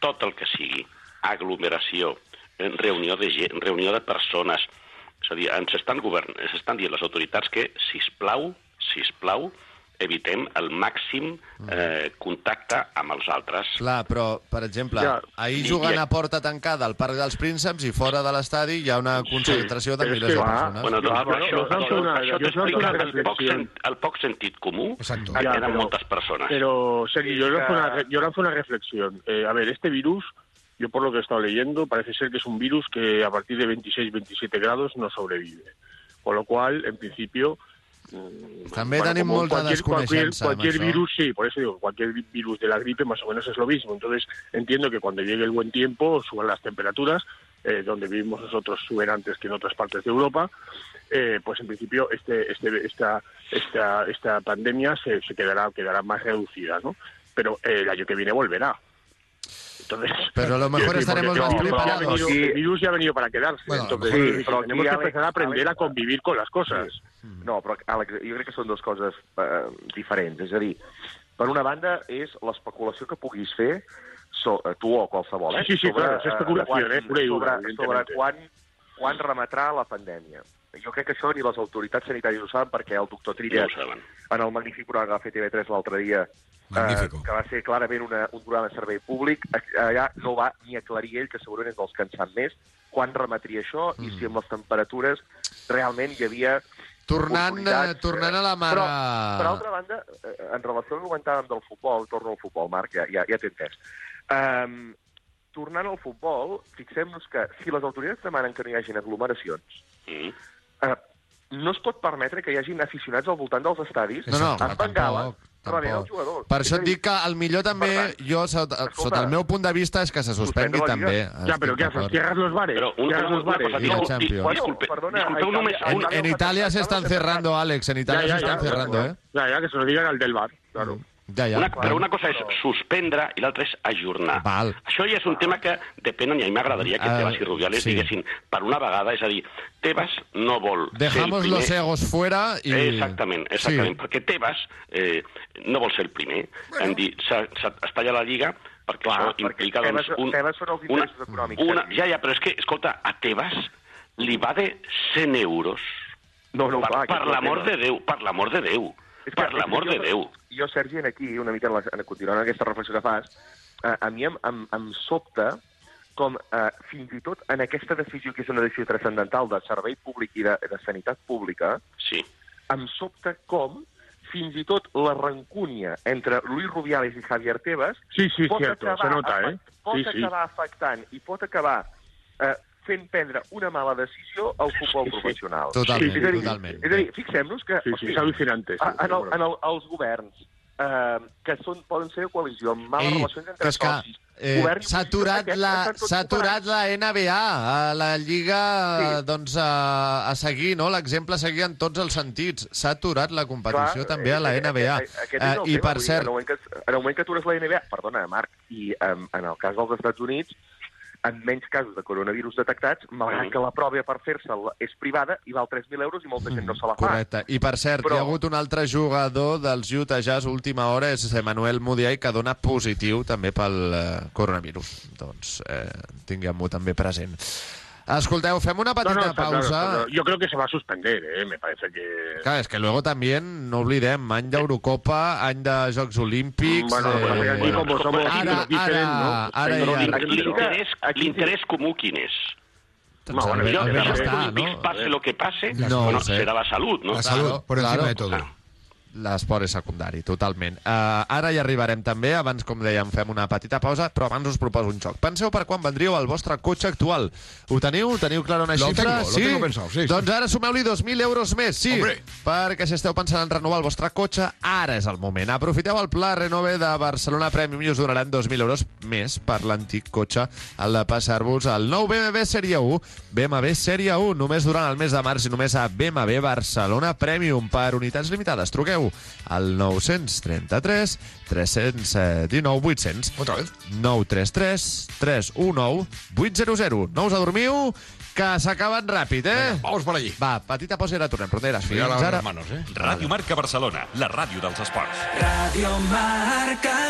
Tot el que sigui aglomeració, eh, reunió de gent, reunió de persones, és a dir, ens estan, govern... ens estan dient les autoritats que, si plau, si plau, evitem el màxim eh, contacte amb els altres. Clar, però, per exemple, Ja. ahir jugant i- a porta tancada al Parc dels Prínceps i fora de l'estadi hi ha una concentració de Però és milers que- de ah, persones. Bueno, doncs, bueno, això, us vam fer una- això jo t'explica una el, poc, reflexió. sen, el poc sentit comú Exacto. que Ya, queden pero- moltes persones. Sergio, yo Sí, ahora que- una, una reflexión. Eh, a ver, este virus, yo por lo que he estado leyendo, parece ser que es un virus que a partir de 26-27 grados no sobrevive. Con lo cual, en principio... També bueno, tenim como molta cualquier, cualquier, desconeixença virus, sí, por eso digo, cualquier vi- virus de la gripe más o menos es lo mismo. Entonces, entiendo que cuando llegue el buen tiempo suban las temperaturas, eh, donde vivimos nosotros suben antes que en otras partes de Europa, eh, pues en principio este, este, esta, esta, esta pandemia se, se quedará, quedará más reducida, ¿no? Pero eh, el año que viene volverá. Entonces, Pero a lo mejor estaremos más preparados. venido- Sí. el virus ya ha venido para quedarse. Bueno, entonces, sí, però tenemos que aquí, empezar a aprender a convivir con las cosas. No, però, Àlex, jo crec que són dues coses eh, diferents. És a dir, per una banda, és l'especulació que puguis fer, so, eh, tu o qualsevol, eh? Sí, sí, claro, és especulació, quan, eh, sobre, sobre evidentemente. quan, quan remetrà la pandèmia. Jo crec que això ni les autoritats sanitàries ho saben, perquè el doctor Trilla, No ho saben. en el magnífic programa que va fer TV3 l'altre dia, eh, que va ser clarament una, un programa de servei públic, eh, allà no va ni aclarir ell, que segurament és dels que en sap més, quan remetria això i si amb les temperatures realment hi havia Tornant, oportunitats, eh, tornant a la mare... Però, per altra banda, eh, en relació al que comentàvem del futbol, torno al futbol, Marc, ja, ja, ja t'he entès. Um, tornant al futbol, fixem-nos que si les autoritats demanen que no hi hagin aglomeracions, Mm. eh, no es pot permetre que hi hagin aficionats al voltant dels estadis No, no, amb bengala tampoc, rebent els tampoc. jugadors. Per això et dir, dic que el millor també, jo, sota, sota el meu punt de vista, és que se suspengui també. Pero Estic ¿qué haces? ¿Cierras los bares? Però una, Cierras los bares. cosa, I la disculpe, Champions. disculpe, perdona, Italia- un... En, en Italia se están cerrando, Alex. En Italia Ya, se ya, están cerrando, ¿eh? Ya, ya, que se lo digan al del bar, claro. Ja, ja. Una, però una cosa és suspendre i l'altra és ajornar. Val. Això ja és un tema que depenen, i a mi m'agradaria que Ah, Tebas i Rubiales sí. diguessin per una vegada, és a dir, Tebas no vol Dejamos ser el los primer... egos fuera y... Exactament, exactament, Sí. perquè Tebas eh, no vol ser el primer en dir, s'ha- s'ha- es talla la Lliga perquè Clar, això perquè implica Tebas- doncs, un, Tebas són els una, econòmics, una, ja, ja, però és que, escolta, a Tebas li va de 100 euros No, no, per, clar, per l'amor de Déu, per l'amor de Déu, És que- per l'amor de Déu. Jo, Sergi, en aquí, una mica en, la, en continuant aquesta reflexió que fas, eh, a mi em, em, em sobta com eh, fins i tot en aquesta decisió, que és una decisió transcendental de servei públic i de, de sanitat pública, sí. em sobta com fins i tot la rancúnia entre Luis Rubiales i Javier Tebas Sí, sí, pot, cierto, acabar, se nota, ¿eh? pot Sí, sí. acabar afectant i pot acabar eh, fent prendre una mala decisió al futbol professional. Totalment, és a dir, totalment. És a dir, fixem-nos que... Sí, sí, al·lucinante, sí, a- en, el, en el, els governs, eh, que són, poden ser de coalició, amb males Ei, relacions entre socis, eh, s'ha aturat, la, aturat la NBA, a la Lliga, sí. doncs, a, a seguir, no? L'exemple a seguir en tots els sentits. S'ha aturat la competició Clar, també a la eh, eh, NBA. eh, Aquest és el I, tema, per cert, En el, moment que, en el moment que atures la NBA, perdona, Marc, i um, en el cas dels Estats Units, en menys casos de coronavirus detectats, malgrat que la prova per fer-se'l és privada i val 3.000 euros i molta gent no se la fa. Correcte. I per cert, Però... hi ha hagut un altre jugador dels Utah Jazz última hora, és Emmanuel Mudiay, que dona positiu també pel eh, coronavirus. Doncs eh, tinguem-ho també present. Escolteu, fem una No, petita no, claro, pausa. está claro. Yo creo que se va a suspender, ¿eh? Me parece que... Clar, és que luego también, no oblidem, any d'Eurocopa, any de Jocs Olímpics... Bueno, eh, bueno, aquí como somos ara, diferents, no? ara, ara Però ja... L'interès l'interès comú quin és? Doncs el, Millor el que als benestar, Olímpics no? pase lo que pase, No bueno, sé. serà la salut, no? La salud, por encima de todo. L'esport és secundari, totalment. Uh, ara hi arribarem també, abans, com dèiem, fem una petita pausa, però abans us proposo un joc. Penseu per quan vendríeu el vostre cotxe actual. Ho teniu? Teniu clara una Lo xifra? tengo, lo sí? tengo pensado, sí, sí. Doncs ara sumeu-li 2.000 euros més, sí. Hombre. Perquè si esteu pensant en renovar el vostre cotxe, ara és el moment. Aprofiteu el pla Renove de Barcelona Premium i us donaran 2.000 euros més per l'antic cotxe, el de passar-vos al nou BMW Sèrie 1. BMW Sèrie 1, només durant el mes de març i només a BMW Barcelona Premium per unitats limitades. Truqueu al 933 319 800. Otra vez. 933 319 800. No us adormiu, que s'acaben ràpid, eh? Vamos por allí. Va, petita pausa i ara tornem. Ronderes, fins ara. las manos, ¿eh? Ràdio Marca Barcelona, la ràdio dels esports. Radio Marca.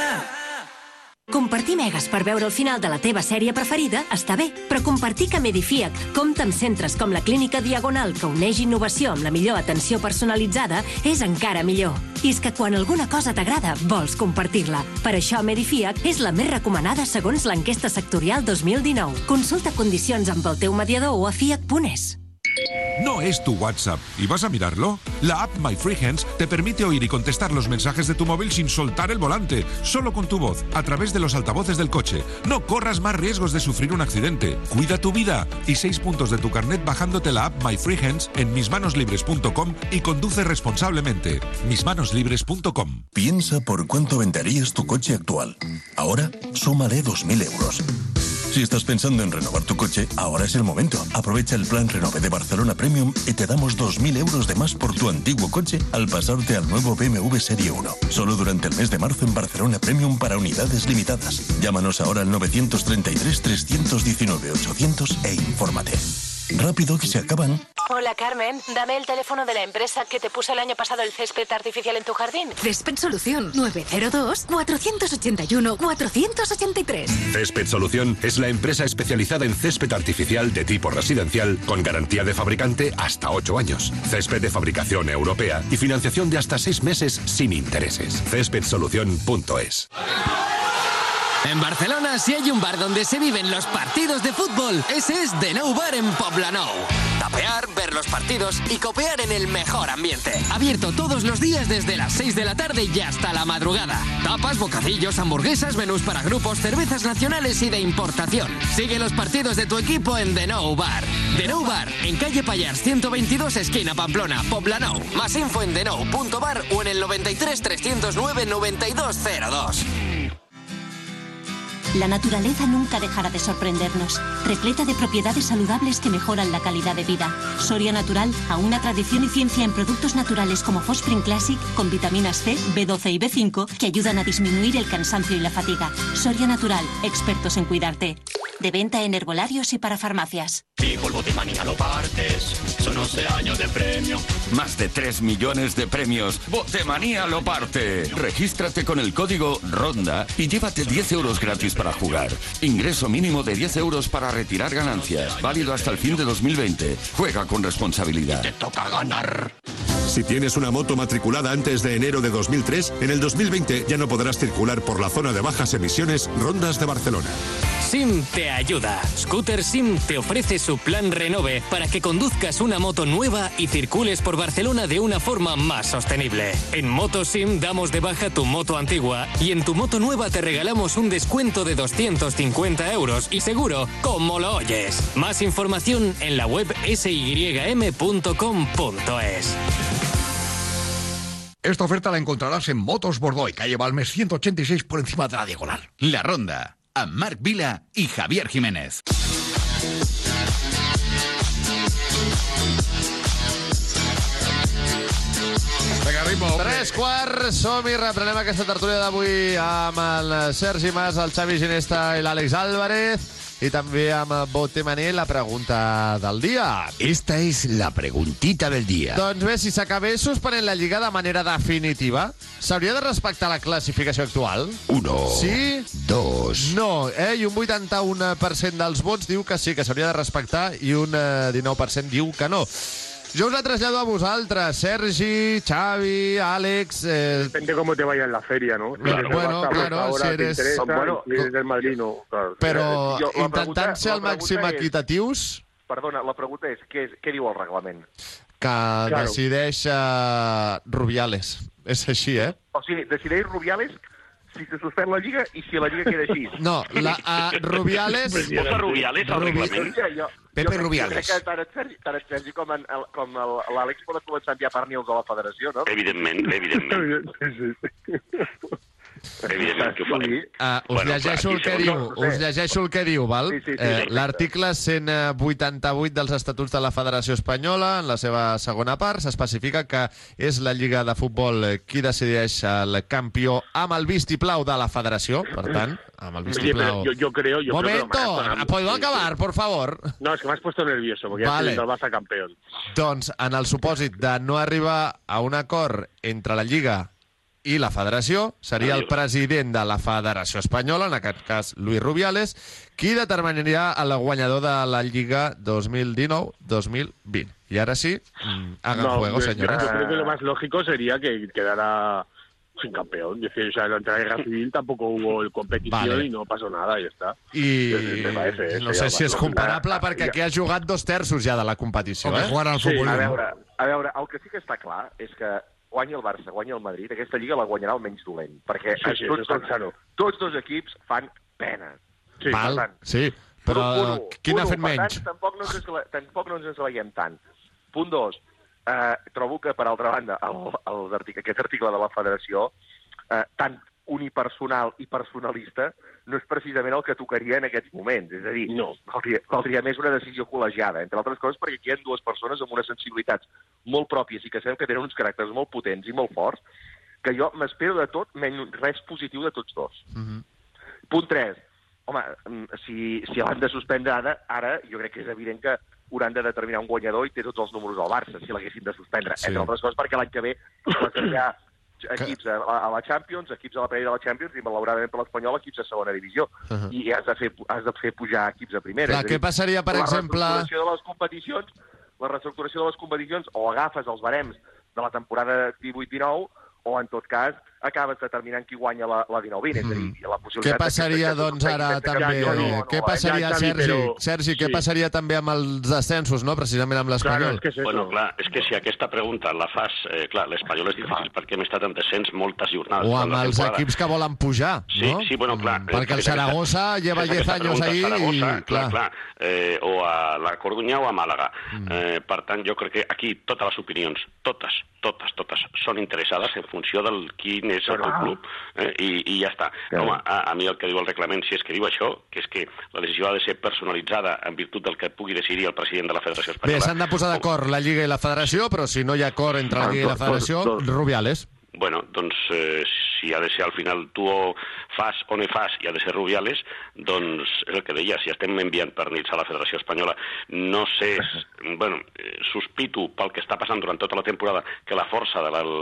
Compartir megas per veure el final de la teva sèrie preferida està bé, però compartir que Medifiac compta amb centres com la Clínica Diagonal que uneix innovació amb la millor atenció personalitzada és encara millor. I és que quan alguna cosa t'agrada, vols compartir-la. Per això Medifiac és la més recomanada segons l'enquesta sectorial 2019. Consulta condicions amb el teu mediador o a fiac.es. ¿No es tu WhatsApp y vas a mirarlo? La app My Freehands te permite oír y contestar los mensajes de tu móvil sin soltar el volante, solo con tu voz, a través de los altavoces del coche. No corras más riesgos de sufrir un accidente. Cuida tu vida y seis puntos de tu carnet bajándote la app My Freehands en mismanoslibres.com y conduce responsablemente. Mismanoslibres.com. Piensa por cuánto venderías tu coche actual. Ahora, súmale 2.000 euros. Si estás pensando en renovar tu coche, ahora es el momento. Aprovecha el plan Renove de Barcelona Premium y te damos 2.000 euros de más por tu antiguo coche al pasarte al nuevo BMW Serie 1. Solo durante el mes de marzo en Barcelona Premium para unidades limitadas. Llámanos ahora al 933-319-800 e infórmate. Rápido que se acaban. Hola Carmen, dame el teléfono de la empresa que te puso el año pasado el césped artificial en tu jardín. Césped Solución 902-481-483. Césped Solución es la empresa especializada en césped artificial de tipo residencial con garantía de fabricante hasta 8 años, césped de fabricación europea y financiación de hasta 6 meses sin intereses. Céspedsolución.es. En Barcelona, si hay un bar donde se viven los partidos de fútbol, ese es The Nou Bar en Poblenou. Tapear, ver los partidos y copear en el mejor ambiente. Abierto todos los días desde las 6 de la tarde y hasta la madrugada. Tapas, bocadillos, hamburguesas, menús para grupos, cervezas nacionales y de importación. Sigue los partidos de tu equipo en The Nou Bar. The Nou Bar, en calle Payars 122, esquina Pamplona, Poblenou. Más info en thenou.bar o en el 93 309 9202. La naturaleza nunca dejará de sorprendernos, repleta de propiedades saludables que mejoran la calidad de vida. Soria Natural, a una tradición y ciencia en productos naturales como Fosprin Classic, con vitaminas C, B12 y B5, que ayudan a disminuir el cansancio y la fatiga. Soria Natural, expertos en cuidarte. De venta en herbolarios y para farmacias. Polvo de partes, son 11 años de premio. Más de 3 millones de premios. Botemanía lo parte. Regístrate con el código RONDA y llévate 10 euros gratis para jugar. Ingreso mínimo de 10 euros para retirar ganancias. Válido hasta el fin de 2020. Juega con responsabilidad. Toca ganar. Si tienes una moto matriculada antes de enero de 2003, en el 2020 ya no podrás circular por la zona de bajas emisiones Rondas de Barcelona. SIM te ayuda. Scooter SIM te ofrece su plan Renove para que conduzcas una moto nueva y circules por Barcelona de una forma más sostenible. En MotoSim damos de baja tu moto antigua y en tu moto nueva te regalamos un descuento de 250 euros y seguro como lo oyes. Más información en la web sym.com.es. Esta oferta la encontrarás en Motos Bordoy, calle Balmes 186 por encima de la diagonal. La Ronda, a Marc Vila y Javier Jiménez. Vinga, ritmo. Tres quarts, som i reprenem aquesta tertúlia d'avui amb el Sergi Mas, el Xavi Ginesta i l'Àlex Álvarez i també amb Bote Mané la pregunta del dia. Esta es la preguntita del día. Doncs bé, si s'acabés suspenent la Lliga de manera definitiva, s'hauria de respectar la classificació actual? Uno. Sí? Dos. No, eh? I un 81% dels vots diu que sí, que s'hauria de respectar i un eh, 19% diu que no. Jo us la trasllado a vosaltres, Sergi, Xavi, Àlex... Eh... Depende cómo te vaya en la feria, ¿no? Si del Bueno, claro, ahora si eres- interesa, Bueno, eres del Madrid, no. Claro. Però Jo- intentant ser al màxim pregunta és- equitatius, Perdona, la pregunta és, què, és, què diu el reglament? que Claro. decideix uh, Rubiales. És així, eh? O sigui, decideix Rubiales si se suspèn la Lliga i si la Lliga queda així. [laughs] No, la, uh, Rubiales... Posa Rubiales al reglament. Ja, jo, Pepe jo, Rubiales. Jo crec que tant en Sergi, tant en Sergi com, en, el- com l'Àlex poden començar a enviar pernils a la federació, no? Evidentment, evidentment. [laughs] Evidentment que ho farem. Uh, us, Bueno, llegeixo clar, el que diu, no us llegeixo el que diu, val? Sí, sí, sí, eh. L'article 188 dels Estatuts de la Federació Espanyola, en la seva segona part, s'especifica que és la Lliga de Futbol eh, qui decideix el campió amb el vistiplau de la Federació, per tant, amb el Oye, vistiplau... yo, yo creo... Yo creo que lo Momento, van a pagar. ¿puedo Sí, acabar, por favor? No, es que me has puesto nervioso, porque Vale. ya el Barça campeón. Doncs, en el supòsit de no arribar a un acord entre la Lliga i la federació, seria el president de la Federació Espanyola, en aquest cas Luis Rubiales, qui determinaria el guanyador de la Lliga 2019-2020. Y ahora sí, mm, hagan No, juego, yo- yo- señores. Yo creo que lo más lógico sería que quedara sin campeón. Es decir, o sea, en la guerra civil tampoco hubo competición Vale. y no pasó nada, y está. I Me parece, no sé si és lógico. comparable, Ah, perquè ja. aquí ha jugat dos terços ja de la competició, que eh? jugara al Sí. A veure, a veure, el que sí que està clar és que guanya el Barça, guanya el Madrid, aquesta Lliga la guanyarà el menys dolent, perquè Sí, sí, tots, està dos, claro. tots dos equips fan pena. Sí, Val, per tant, sí, Punt però u, quin punt ha u, fet per menys? Tant, tampoc, no ens tampoc no ens esglaiem tant. Punt dos, eh, trobo que, per altra banda, el, el, article, aquest article de la federació, eh, tan unipersonal i personalista, no és precisament el que tocaria en aquests moments. És a dir, No. valdria, valdria més una decisió col·legiada, entre altres coses perquè aquí hi ha dues persones amb unes sensibilitats molt pròpies i que sabem que tenen uns caràcters molt potents i molt forts, que jo m'espero de tot, menys res positiu de tots dos. Mhm. Punt 3. Home, mm, si, si l'han de suspendre ara, ara, jo crec que és evident que hauran de determinar un guanyador i té tots els números del Barça, si l'haguessin de suspendre. Sí. Entre altres coses perquè l'any que ve ha equips a, a la Champions, equips a la Primera de la Champions i, malauradament per l'Espanyol, equips a segona divisió. Uh -huh. I has de, fer, has de fer pujar equips a primera. Clar, a què dir, passaria, per la exemple... reestructuració de les competicions, la reestructuració de les competicions o agafes els barems de la temporada 18-19 o, en tot cas, acabes determinant qui guanya la, la 19-20. És a dir, la Què possibilitat... passaria, que- que- doncs, ara que- que- també... que- no, no, Què no, passaria, ja, Sergi? però- Sergi, què sí. passaria també amb els descensos, no? Precisament amb Claro, l'Espanyol. es que es eso. Bueno, clar, és que si aquesta pregunta la fas... Eh, clar, l'Espanyol és difícil perquè hem estat en descens moltes jornades. O amb la els temporada. equips que volen pujar, Sí, no? sí, bueno, clar. Mm, Perquè el És aquesta- Saragossa lleva és 10 aquesta anys ahí Saragossa, i... clar, Clar. clar. Eh, o a la Corunya o a Màlaga. Eh, per tant, jo crec que aquí totes les opinions, totes, totes, totes, són interessades en funció del quin és el teu club. Eh, i, I ja està. Home, a, a mi el que diu el reglament, si és que diu això, que és que la decisió ha de ser personalitzada en virtut del que pugui decidir el president de la Federació Bé, Espanyola. s'han de posar d'acord la Lliga i la Federació, però si no hi ha acord entre la Lliga i la Federació, Rubiales. Bueno, doncs eh, si ha de ser al final tu o fas o no fas i ha de ser Rubiales, doncs és el que deia, si estem enviant pernits a la Federació Espanyola, no sé, [laughs] bueno, eh, sospito pel que està passant durant tota la temporada que la força del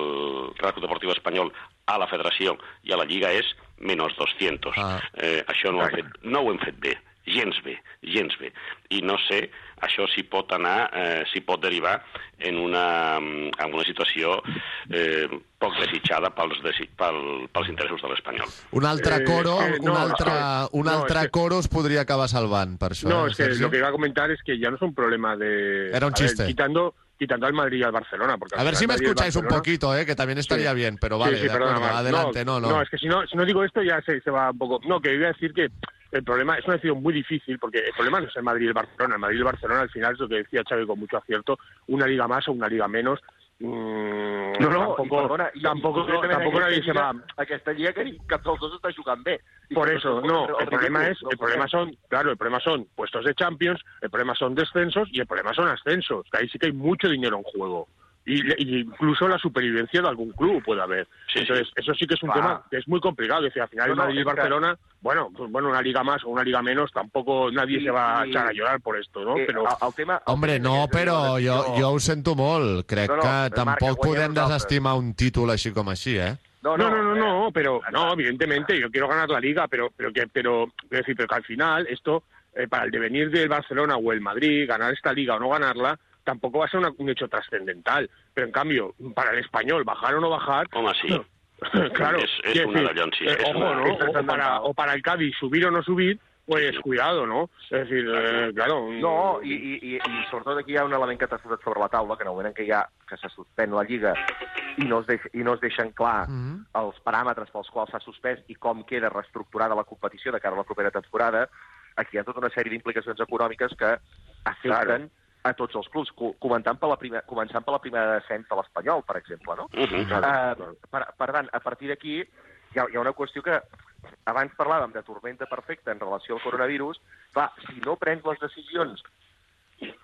Real Club Deportiu Espanyol a la Federació i a la Lliga és menys 200. Ah. Eh, això no ho, fet, no ho hem fet bé. gens bé, gens bé. I no sé això s'hi pot anar, eh, s'hi pot derivar en una, en una situació eh, poc desitjada pels, desi pel, pels interessos de l'Espanyol. Un altre Eh, coro, és que un no, altre, és que- un no, altre és que- coro es podria acabar salvant, per això. No, eh, es que Sergio? lo que iba a comentar es que ya no es un problema de... Era un a ver, quitando, quitando al Madrid y al Barcelona. Porque A ver si me y escucháis un poquito, eh, que también estaría Sí. bien, pero vale, sí, de perdona, acuerdo, Marc. adelante, no, no. es que si no, si no digo esto ya se, se va un poco... No, que iba a decir que el problema es una decisión muy difícil, porque el problema no es el Madrid y el Barcelona. El Madrid y el Barcelona al final es lo que decía Xavi con mucho acierto, una liga más o una liga menos. Mm, No, no, tampoco, i perdona, i, tampoco, i tampoco nadie se va... Aquesta lliga que cap dels dos està jugant bé. I Por eso, no, el problema es, el problema son, claro, el problema son puestos de Champions, el problema son descensos y el problema son ascensos, que ahí sí que hay mucho dinero en juego. Y, y incluso la supervivencia de algún club puede haber. Entonces, eso sí que es un Ah. tema que es muy complicado. Es decir, al final No, Madrid y que- Barcelona, bueno, pues bueno, una liga más o una liga menos, tampoco nadie Y- se va a echar a llorar por esto, ¿no? Eh, tema... Hombre, no, però jo, jo ho sento molt. Crec No, no, que Marc, tampoc guanyem podem nosaltres. desestimar un títol així com així, eh? No, no, no, no, no, pero no, evidentemente yo quiero ganar la liga, pero pero que pero decir, pero que al final esto eh, para el devenir del Barcelona o el Madrid ganar esta liga o no ganarla tampoco va a ser una- un hecho trascendental, pero en cambio para el español bajar o no bajar, Home, sí. [laughs] claro, És, és quiero una decir, d'allò, sí. eh, és ojo, una... ¿no? O, para o para el Cádiz subir o no subir, pues cuidado, ¿no? Es decir, eh, claro, No, i, i, i, i sobretot aquí hi ha un element que t'ha sobre la taula, que en el moment hi ha, que se suspèn la Lliga i no es, deix, i no es deixen clar Mm-hmm. els paràmetres pels quals s'ha suspès i com queda reestructurada la competició de cara a la propera temporada, aquí hi ha tota una sèrie d'implicacions econòmiques que afecten a tots els clubs, co- començant per la primera, començant per la primera descens de l'Espanyol, per exemple. No? Mhm. Eh, per, per tant, a partir d'aquí hi, ha, hi ha una qüestió que abans parlàvem de tormenta perfecta en relació al coronavirus, clar, si no prens les decisions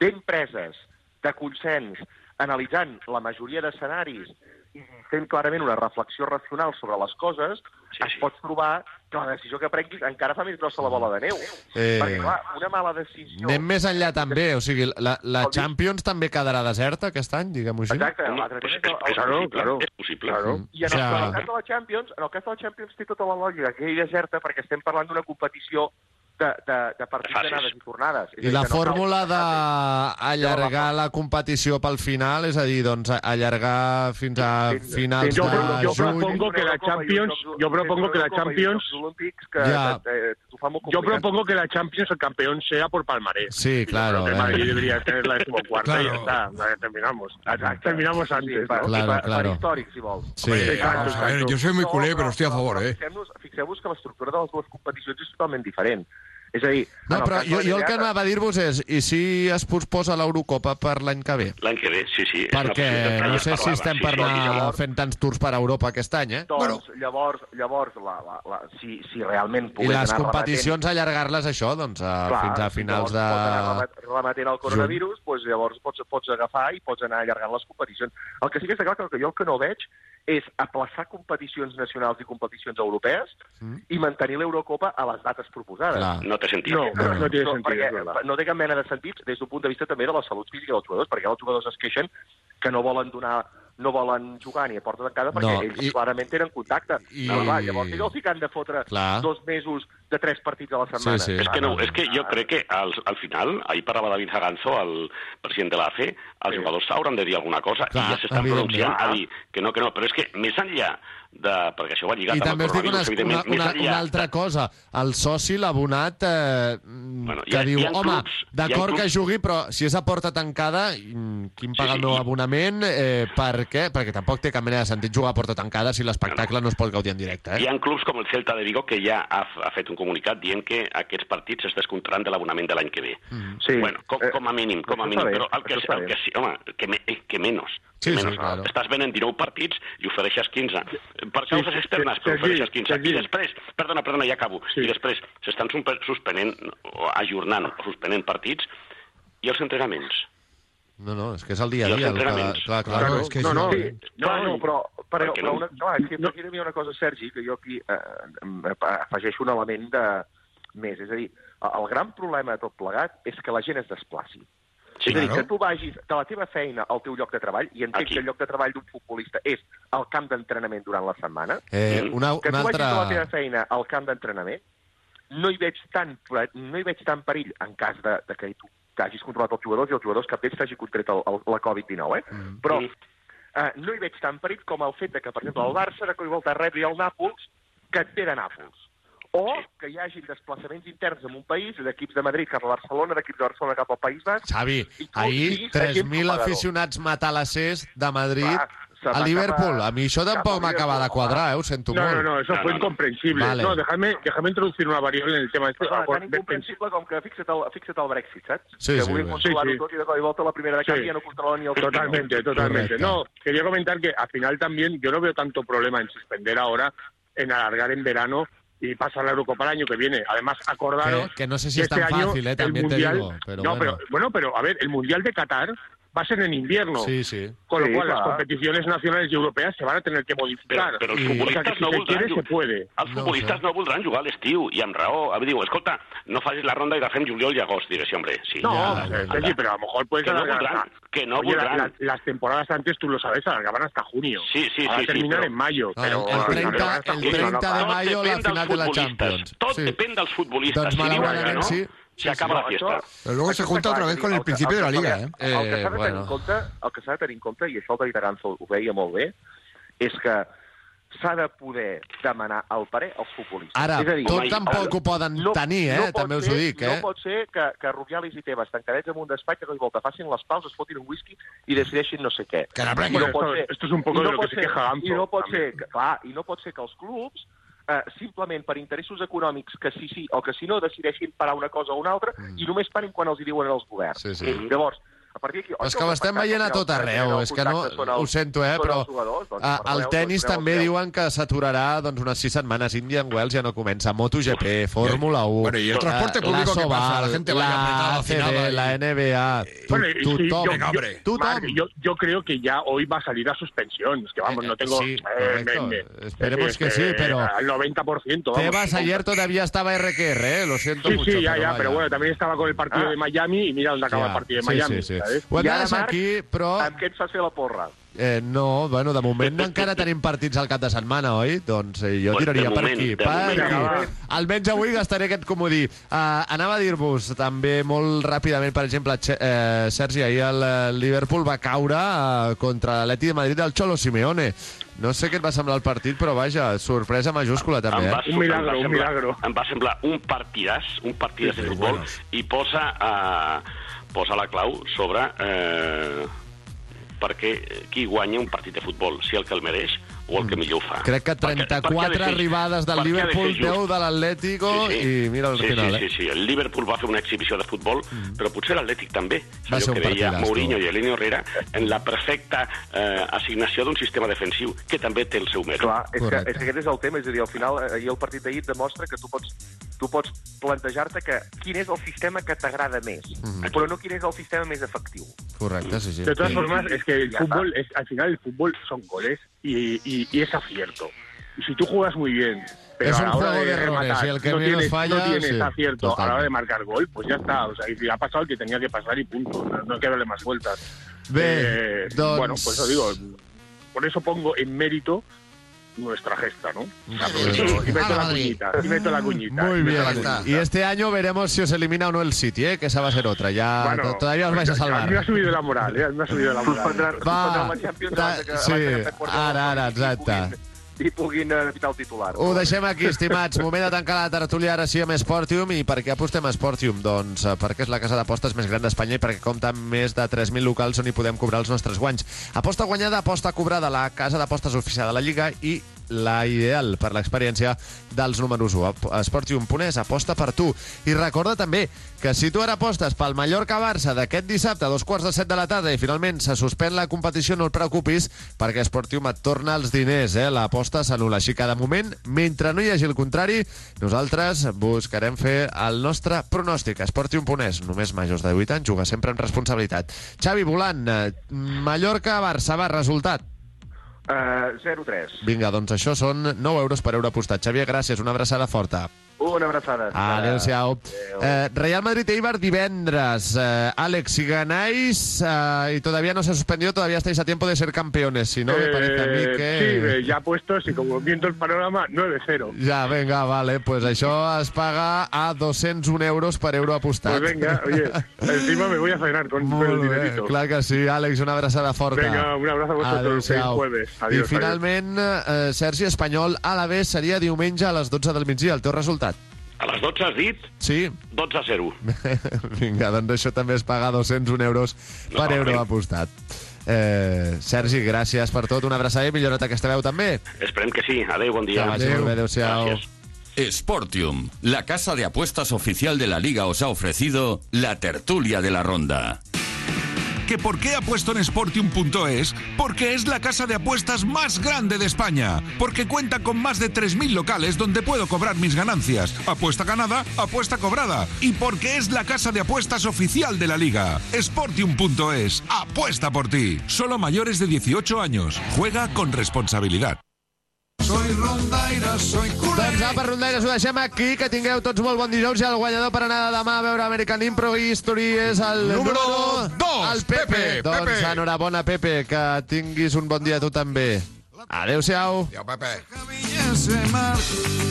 ben preses, de consens, analitzant la majoria d'escenaris i fent clarament una reflexió racional sobre les coses, sí, es pot trobar que la decisió que prenguis encara fa més grossa la bola de neu. Eh. Perquè, clar, una mala decisió... Anem més enllà també, o sigui, la, la Champions també quedarà deserta aquest any, diguem-ho així? Exacte, l'altre tema és el- el- claro, claro, és possible. Claro. I en, O sea- el, en el cas de la Champions, en el cas de la Champions té tota la lògica que hi deserta perquè estem parlant d'una competició de, de, de partits d'anades i tornades. És I la que no fórmula cal- d'allargar la competició pel final, és a dir, doncs allargar fins a finals yo, de yo juny... propongo que la Champions, yo propongo que la Champions, Ya. yo propongo que la Champions el campeón sea por palmarés. Sí, claro. Creo que eh. Madrid debería tener la decimocuarta y ya Claro. está, terminamos. Terminamos antes, ¿no? Claro, per, claro. per històric, si vols. Sí. Vamos a yo soy muy culé, pero estoy a favor, ¿eh? Fixeu-vos que l'estructura de les dues competicions és totalment diferent. És a dir... No, però jo, jo el que anava a dir-vos és, i si es posposa l'Eurocopa per l'any que ve? L'any que ve, sí, sí. Perquè no sé si estem Sí, per sí, anar llavors- fent tants tours per Europa aquest any, eh? Doncs llavors, llavors la, la, la, si, si realment I pogués les anar competicions, allargar-les això, doncs, a, Clar, fins a si finals llavors de... Pots anar remet- remetent el coronavirus, doncs llavors pots, pots agafar i pots anar allargant les competicions. El que sí que està clar que jo el que no veig és aplaçar competicions nacionals i competicions europees Mm. i mantenir l'Eurocopa a les dates proposades. Clar. No té sentit. No, no, no tiene sentido, perquè es verdad. no té cap mena de sentit des d'un punt de vista també de la salut física dels jugadors, perquè els jugadors es queixen que no volen donar no volen jugar ni a porta tancada perquè No, ells i- clarament tenen contacte. i- Però, clar, llavors ells sí que han de fotre Clar. dos mesos de tres partits a la setmana. Sí, sí. És que, no, és que jo crec que al, al final, ahir parlava David Haganzo, el president de l'AFE, els jugadors s'hauran de dir alguna cosa Clar, i ja s'estan pronunciant a dir que no, que no. Però és que més enllà de... perquè això va lligat I també us amb dic el una, coronavirus, una, una, una altra cosa. El soci, l'abonat, eh, Bueno, hi que ha- diu, hi home, hi d'acord que jugui, però si és a porta tancada, mm, qui em paga Sí, el sí, meu i- abonament? Eh, per què? Perquè tampoc té cap mena de sentit jugar a porta tancada si l'espectacle no es pot gaudir en directe. Hi Eh? ha clubs com el Celta de Vigo que ja ha, ha fet un comunicat dient que aquests partits es descomptaran de l'abonament de l'any que ve. Sí. Bueno, com, Eh, com a mínim, com a mínim. Però el que, el que sí, home, que, me, eh, que menys. Sí, que sí, menys. claro. Estàs venent 19 partits i ofereixes 15. Per causes sí, externes, sí, però sí, ofereixes 15. sí. I després, perdona, perdona, ja acabo. Sí. I després s'estan suspe- suspenent, o ajornant o suspenent partits i els entrenaments. No, no, és que és el dia a dia. el entrenaments. clar, clar. Claro, es que No, es- no, Sí, no, clar, no, però, però, però no? una, clar, és que No. aquí hi ha una cosa, Sergi, que jo aquí eh, afegeixo un element de més. És a dir, el gran problema de tot plegat és que la gent es desplaci. Sí, és a dir, que tu vagis de la teva feina al teu lloc de treball, i entenc Aquí. que el lloc de treball d'un futbolista és el camp d'entrenament durant la setmana, Eh, una, que una tu vagis de la teva altra... feina al camp d'entrenament no hi veig tant, no hi veig tant perill en cas de, de que tu que hagis controlat els jugadors i els jugadors cap d'ells t'hagi contret el, el, la Covid-19, eh? Mm. Però eh, no hi veig tant perill com el fet de que, per exemple, el Barça de cop i volta rebi el Nàpols que et ve de Nàpols. O que hi hagin desplaçaments interns en un país, d'equips de Madrid cap a Barcelona, d'equips de Barcelona cap al País Basc, Xavi, ahir siguis agent 3.000 propagador. aficionats matalassers de Madrid Clar, se a va Liverpool. a- A mi això tampoc m'acaba de quadrar, eh? ho sento No, molt. no, no, eso fue incomprensible. Vale. No, déjame, déjame introducir una variable en el tema este. Però Por- tan incomprensible com que fixa't el, fixa't el Brexit, saps? Sí, que sí, volien sí. controlar-ho Sí, sí. tot i de cop i volta la primera de canvi Sí. ja no controla ni el Totalmente, totalmente. Correcto. No, quería comentar que al final también yo no veo tanto problema en suspender ahora, en alargar en verano y pasar la Eurocopa el año que viene. Además, acordaros Que- que no sé si es este tan año fácil, eh, el también te Mundial- digo, pero no, bueno. pero bueno, pero a ver, el Mundial de Qatar va a ser en invierno. Sí, sí. Con lo Sí, cual, las claro. competiciones nacionales y europeas se van a tener que modificar. Però, però els o futbolistes que si no se voldran quiere, se puede. Els futbolistes no, voldran jugar a l'estiu, i amb raó. A Diu, escolta, no facis la ronda i la fem juliol i agost. Diré, sí, hombre, sí. No, ja. Sergi, pero a lo mejor puedes Que no voldran, que no Oye, la- la- las temporadas antes, tú lo sabes, alargaban hasta junio. Sí, sí, Ahora sí, sí, terminan però- en mayo. Ah, pero el 30 alargaban hasta el junio, 30 de no, mayo la final de la. Champions. Tot Sí. depèn dels futbolistes. Doncs si malauradament no, sí. Se acaba no, la fiesta. això- Pero luego se junta otra vez con el principio de la liga, ¿eh? El que s'ha de tenir bueno. en compte, el que de tenir en compte, i això el David Aranzo ho veia molt bé, és que s'ha de poder demanar el parer als futbolistes. Ara, és a dir, tot mai- tampoc ho poden tenir, eh? pot També us ho dic, eh? No pot ser que, que Rubiales i Tebas tancadets en un despatx que de volta facin les paus, es fotin un whisky i decideixin no sé què. Que Bueno, pot esto- ser- esto es un poco i de lo que se queja Gamzo, I no pot ser, que, clar, i no pot ser que els clubs eh, simplement per interessos econòmics que sí, sí, o que si no decideixin parar una cosa o una altra i només parin quan els hi diuen els governs. Sí, sí. I llavors, a partir d'aquí... És que ho estem veient a tot arreu, és que no, ho sento, eh, però ah, al tennis també diuen que s'aturarà doncs, unes sis setmanes. Indian Wells ja no comença, MotoGP, Fórmula 1... Bueno, y el transporte eh, público. Soval, La gente vaya apretada la al final, ACB, ahí. la NBA... Sí, tothom, tothom. Yo, yo creo que ya hoy va a salir a suspensión. Es que vamos, Eh, no tengo. sí, eh, Esperemos es que sí, pero- Al 90%. Vamos, Tebas ayer todavía estaba RQR, ¿eh? Lo siento Sí, mucho. sí, ya, pero ya, vaya. pero bueno, también estaba con el partido Ah. de Miami y mira dónde acaba el partido de sí, Miami. sí, sí. ¿Sabes? Ho hem I de ara, deixar Marc, aquí, però... Amb què et fas fer la porra? Eh, no, bueno, de moment [laughs] encara tenim partits al cap de setmana, oi? Doncs eh, jo Bueno, tiraria de per moment, aquí. de Per moment. aquí. Almenys avui gastaré aquest comodí. Uh, anava a dir-vos també molt ràpidament, per exemple, Che- eh, Sergi, ahir el eh, Liverpool va caure uh, contra l'Atleti de Madrid del Cholo Simeone. No sé què et va semblar el partit, però vaja, sorpresa majúscula també, Em va, eh? Un milagro, em va un semblar, milagro. Em va semblar un partidàs, un partidàs Sí, de futbol, i posa, eh, posa la clau sobre eh, perquè qui guanya un partit de futbol, si el que el mereix o el que millor ho fa. Crec que Perquè- 34 perquè de ser- arribades del perquè de Liverpool, just. 10 de l'Atlético i mira el sí, final, sí, eh? sí, sí, el Liverpool va fer una exhibició de futbol, però potser l'Atlètic també. Va És ser un que deia. Mourinho i Elenio Herrera en la perfecta eh, assignació d'un sistema defensiu que també té el seu mèrit. Clar, és que, és que aquest és el tema, és a dir, al final, eh, ahir el partit d'ahir demostra que tu pots, tu pots plantejar-te que quin és el sistema que t'agrada més, però no quin és el sistema més efectiu. Correcte, sí, sí. De todas formas, es que el Ya fútbol, está. es, al final el fútbol son goles y, y- y es acierto. Y si tú juegas muy bien, pero Es a un la hora juego de errores, rematar y el que no tienes, falla, no tienes sí, acierto a la hora de marcar gol, pues ya está. O sea, y ha pasado el que tenía que pasar y punto. No, hay que darle más vueltas. Bé, Eh, Bueno, pues lo digo. Por eso pongo en mérito nuestra gesta, ¿no? Y meto la cuñita. Y meto la cuñita. Muy bien. la cuñita. Y este año veremos si os elimina o no el City, ¿eh? que esa va a ser otra. Ya Bueno, todavía os vais a A mí me ha salvar. subido la moral, ¿eh? Me ha subido la moral. Va, sí, ara, ara, exacte. I puguin eh, evitar el titular. Ho deixem aquí, estimats. Moment de tancar la tertúlia ara sí amb Sportium. I per què apostem a Sportium? Doncs eh, perquè és la casa d'apostes més gran d'Espanya i perquè compta amb més de 3.000 locals on hi podem cobrar els nostres guanys. Aposta guanyada, aposta cobrada, la casa d'apostes oficial de la Lliga i la ideal per l'experiència dels números 1. Sportium.es aposta per tu. I recorda també que si tu ara apostes pel Mallorca-Barça d'aquest dissabte a dos quarts de set de la tarda i finalment se suspèn la competició, no et preocupis perquè Sportium et torna els diners. Eh? L'aposta s'anul·la. Així de moment, mentre no hi hagi el contrari, nosaltres buscarem fer el nostre pronòstic. Sportium.es, només majors de 18 anys, juga sempre amb responsabilitat. Xavi Volant, eh, Mallorca-Barça, va, resultat. Uh, 0-3. Vinga, doncs això són 9 euros per euro apostat. Xavier, gràcies, una abraçada forta. Un Una abraçada. Adéu-siau. Eh, Real Madrid-Eibar divendres. Eh, Alex, si ganáis eh, y todavía no se suspendió, todavía estáis a tiempo de ser campeones. Si no, me parece a mí Eh, que... Sí, eh, ya puestos y como viendo el panorama, 9-0. Ja, vinga, vale, pues això es paga a 201 euros per euro apostat. Pues venga, oye, encima me voy a cenar con, con el Molt bé, dinerito. clar que sí, Àlex, una abraçada forta. Venga, un abrazo a vosotros, Adéu-siau. jueves. Adiós, I finalment, eh, Sergi Espanyol, a la vez seria diumenge a les 12 del migdia. El teu resultat? A les 12 has dit? Sí. 12 a 0. [laughs] Vinga, doncs això també es paga 201 euros per No, euro res. apostat. Eh, Sergi, gràcies per tot, una abraçada i millora't aquesta veu també. Esperem que sí. Adéu, bon dia. Molt bé, adéu-siau. Gràcies. Sportium, la casa de apuestas oficial de la liga, os ha ofrecido la tertulia de la ronda. ¿Que por qué apuesto en Sportium.es? Porque es la casa de apuestas más grande de España. Porque cuenta con más de 3.000 locales donde puedo cobrar mis ganancias. Apuesta ganada, apuesta cobrada. Y porque es la casa de apuestas oficial de la liga. Sportium.es. Apuesta por ti. Solo mayores de 18 años. Juega con responsabilidad. Soy rondaire, soy culer. Doncs apa, rondaires, ho deixem aquí, que tingueu tots molt bon dijous i el guanyador per anar demà a veure American Impro History és el Número número dos, el Pepe. Pepe, Doncs Pepe. enhorabona, Pepe, que tinguis un bon dia tu també. Adéu-siau. Adéu, Pepe.